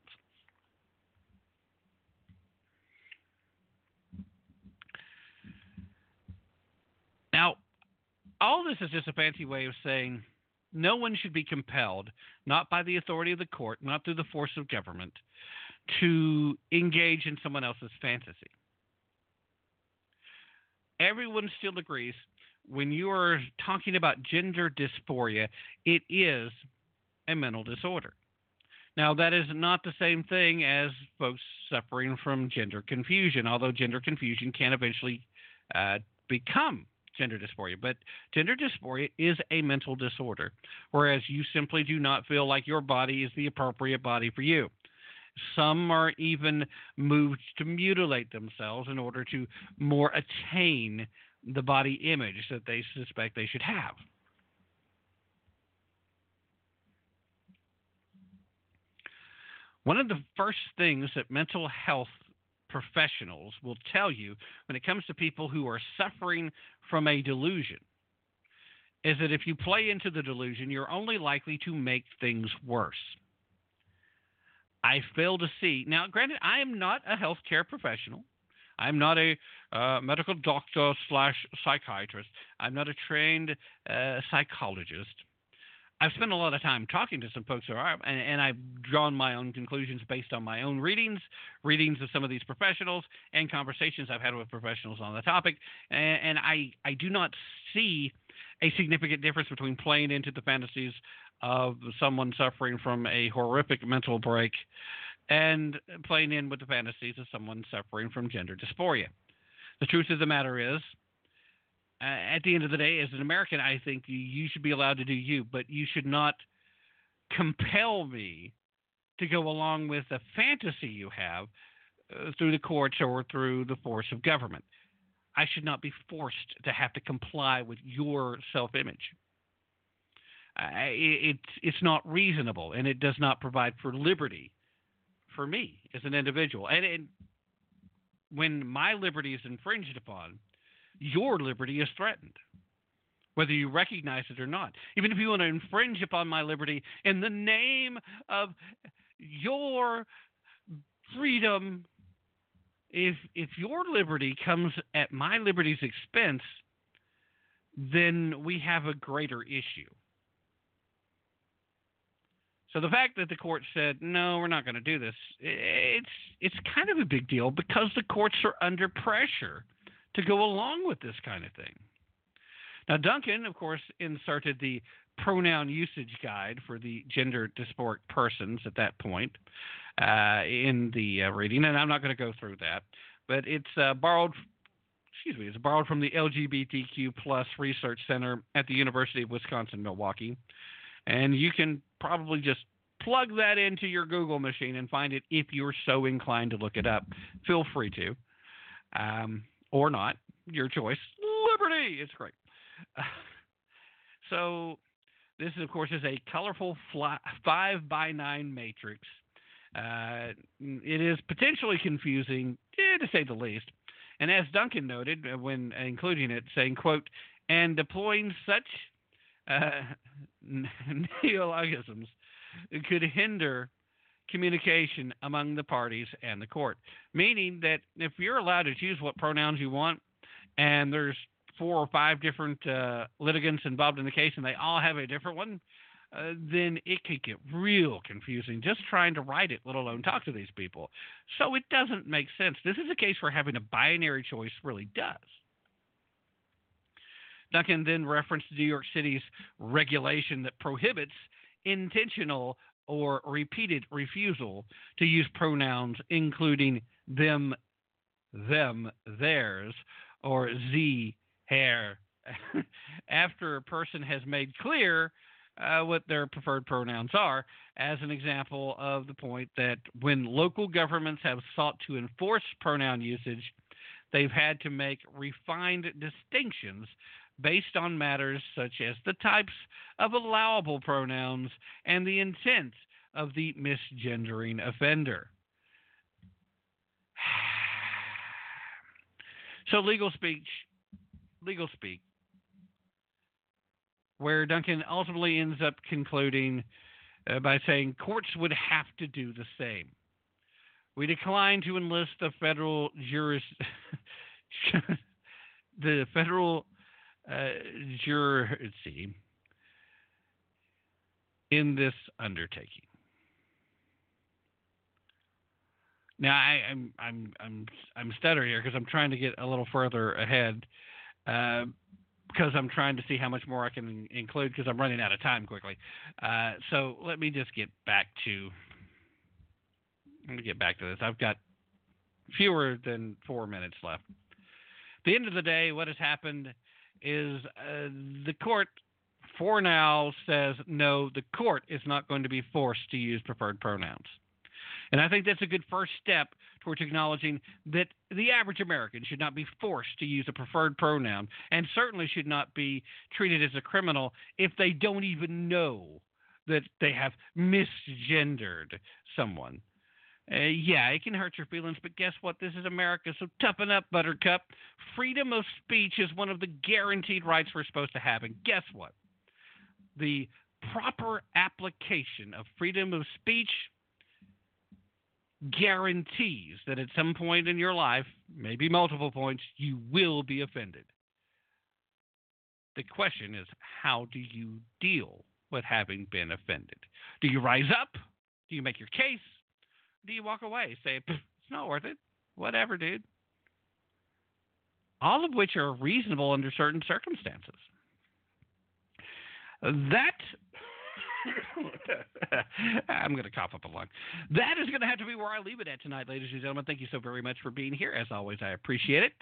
Now, all this is just a fancy way of saying no one should be compelled, not by the authority of the court, not through the force of government, to engage in someone else's fantasy. Everyone still agrees when you are talking about gender dysphoria, it is a mental disorder. Now, that is not the same thing as folks suffering from gender confusion, although gender confusion can eventually uh, become gender dysphoria. But gender dysphoria is a mental disorder, whereas you simply do not feel like your body is the appropriate body for you. Some are even moved to mutilate themselves in order to more attain the body image that they suspect they should have. One of the first things that mental health professionals will tell you when it comes to people who are suffering from a delusion is that if you play into the delusion, you're only likely to make things worse. I fail to see. Now, granted, I am not a healthcare professional. I'm not a uh, medical doctor slash psychiatrist. I'm not a trained uh, psychologist. I've spent a lot of time talking to some folks who are, and, and, I've drawn my own conclusions based on my own readings, readings of some of these professionals, and conversations I've had with professionals on the topic. And, and I, I do not see a significant difference between playing into the fantasies of someone suffering from a horrific mental break and playing in with the fantasies of someone suffering from gender dysphoria. The truth of the matter is, at the end of the day, as an American, I think you, should be allowed to do you, but you should not compel me to go along with a fantasy you have uh, through the courts or through the force of government. I should not be forced to have to comply with your self image. It, it's, it's not reasonable, and it does not provide for liberty for me as an individual. And, and when my liberty is infringed upon, your liberty is threatened, whether you recognize it or not. Even if you want to infringe upon my liberty in the name of your freedom, if if your liberty comes at my liberty's expense, then we have a greater issue. So the fact that the court said no, we're not going to do this, it's it's kind of a big deal because the courts are under pressure to go along with this kind of thing. Now Duncan, of course, inserted the pronoun usage guide for the gender dysphoric persons at that point uh, in the uh, reading, and I'm not going to go through that, but it's uh, borrowed excuse me, it's borrowed from the LGBTQ plus research center at the University of Wisconsin Milwaukee, and you can probably just plug that into your Google machine and find it if you're so inclined to look it up. Feel free to, um, or not, your choice. Liberty, it's great. *laughs* so this, of course, is a colorful fly, five by nine matrix. Uh, it is potentially confusing, eh, to say the least. And as Duncan noted uh, when including it, saying, "quote," and deploying such uh, *laughs* neologisms could hinder communication among the parties and the court. Meaning that if you're allowed to choose what pronouns you want, and there's four or five different uh, litigants involved in the case, and they all have a different one, uh, then it could get real confusing just trying to write it, let alone talk to these people. So it doesn't make sense. This is a case where having a binary choice really does. Duncan then referenced New York City's regulation that prohibits intentional or repeated refusal to use pronouns including them, them, theirs, or z, hair, *laughs* after a person has made clear uh, what their preferred pronouns are, as an example of the point that when local governments have sought to enforce pronoun usage, they've had to make refined distinctions based on matters such as the types of allowable pronouns and the intent of the misgendering offender. *sighs* So legal speech, legal speak, where Duncan ultimately ends up concluding uh, by saying courts would have to do the same. We decline to enlist the federal juris, *laughs* the federal uh, let's see, in this undertaking. Now I, am I'm I'm I'm stuttering here because I'm trying to get a little further ahead uh, because I'm trying to see how much more I can include because I'm running out of time quickly. Uh, so let me just get back to let me get back to this. I've got fewer than four minutes left. At the end of the day, what has happened is uh, the court for now says no, the court is not going to be forced to use preferred pronouns. And I think that's a good first step towards acknowledging that the average American should not be forced to use a preferred pronoun and certainly should not be treated as a criminal if they don't even know that they have misgendered someone. Uh, yeah, it can hurt your feelings, but guess what? This is America, so toughen up, Buttercup. Freedom of speech is one of the guaranteed rights we're supposed to have. And guess what? The proper application of freedom of speech guarantees that at some point in your life, maybe multiple points, you will be offended. The question is, how do you deal with having been offended? Do you rise up? Do you make your case? Do you walk away? Say, it's not worth it. Whatever, dude. All of which are reasonable under certain circumstances. That *laughs* I'm going to cough up a lung. That is going to have to be where I leave it at tonight, ladies and gentlemen. Thank you so very much for being here. As always, I appreciate it.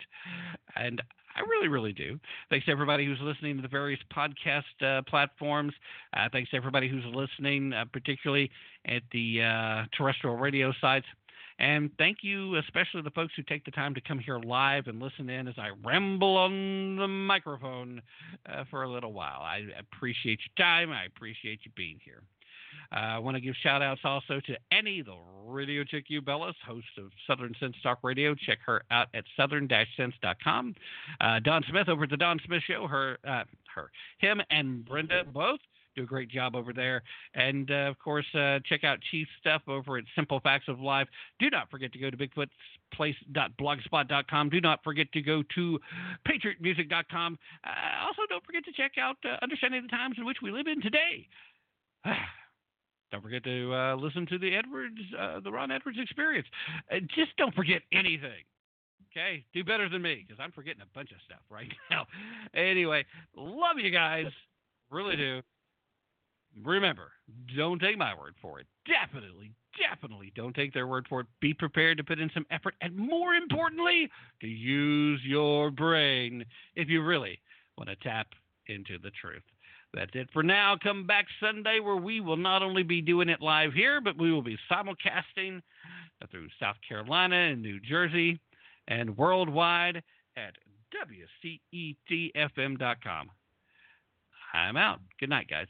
And I really, really do. Thanks to everybody who's listening to the various podcast uh, platforms. Uh, thanks to everybody who's listening, uh, particularly at the uh, terrestrial radio sites. And thank you, especially the folks who take the time to come here live and listen in as I ramble on the microphone uh, for a little while. I appreciate your time. I appreciate you being here. Uh, I want to give shout outs also to Annie, the radio chick you Ubellis, host of Southern Sense Talk Radio. Check her out at southern sense.com. Uh, Don Smith over at the Don Smith Show, her, uh, her, him and Brenda both do a great job over there. And uh, of course, uh, check out Chief's stuff over at Simple Facts of Life. Do not forget to go to BigfootPlace.blogspot.com. Do not forget to go to PatriotMusic.com. Uh, also, don't forget to check out uh, Understanding the Times in which we live in today. *sighs* Don't forget to uh, listen to the Edwards, uh, the Ron Edwards Experience. just don't forget anything. Okay, do better than me because I'm forgetting a bunch of stuff right *laughs* now. anyway, love you guys, really do remember, don't take my word for it. Definitely, definitely don't take their word for it. Be prepared to put in some effort and, more importantly, to use your brain if you really want to tap into the truth. That's it for now. Come back Sunday where we will not only be doing it live here, but we will be simulcasting through South Carolina and New Jersey and worldwide at WCETFM.com. I'm out. Good night, guys.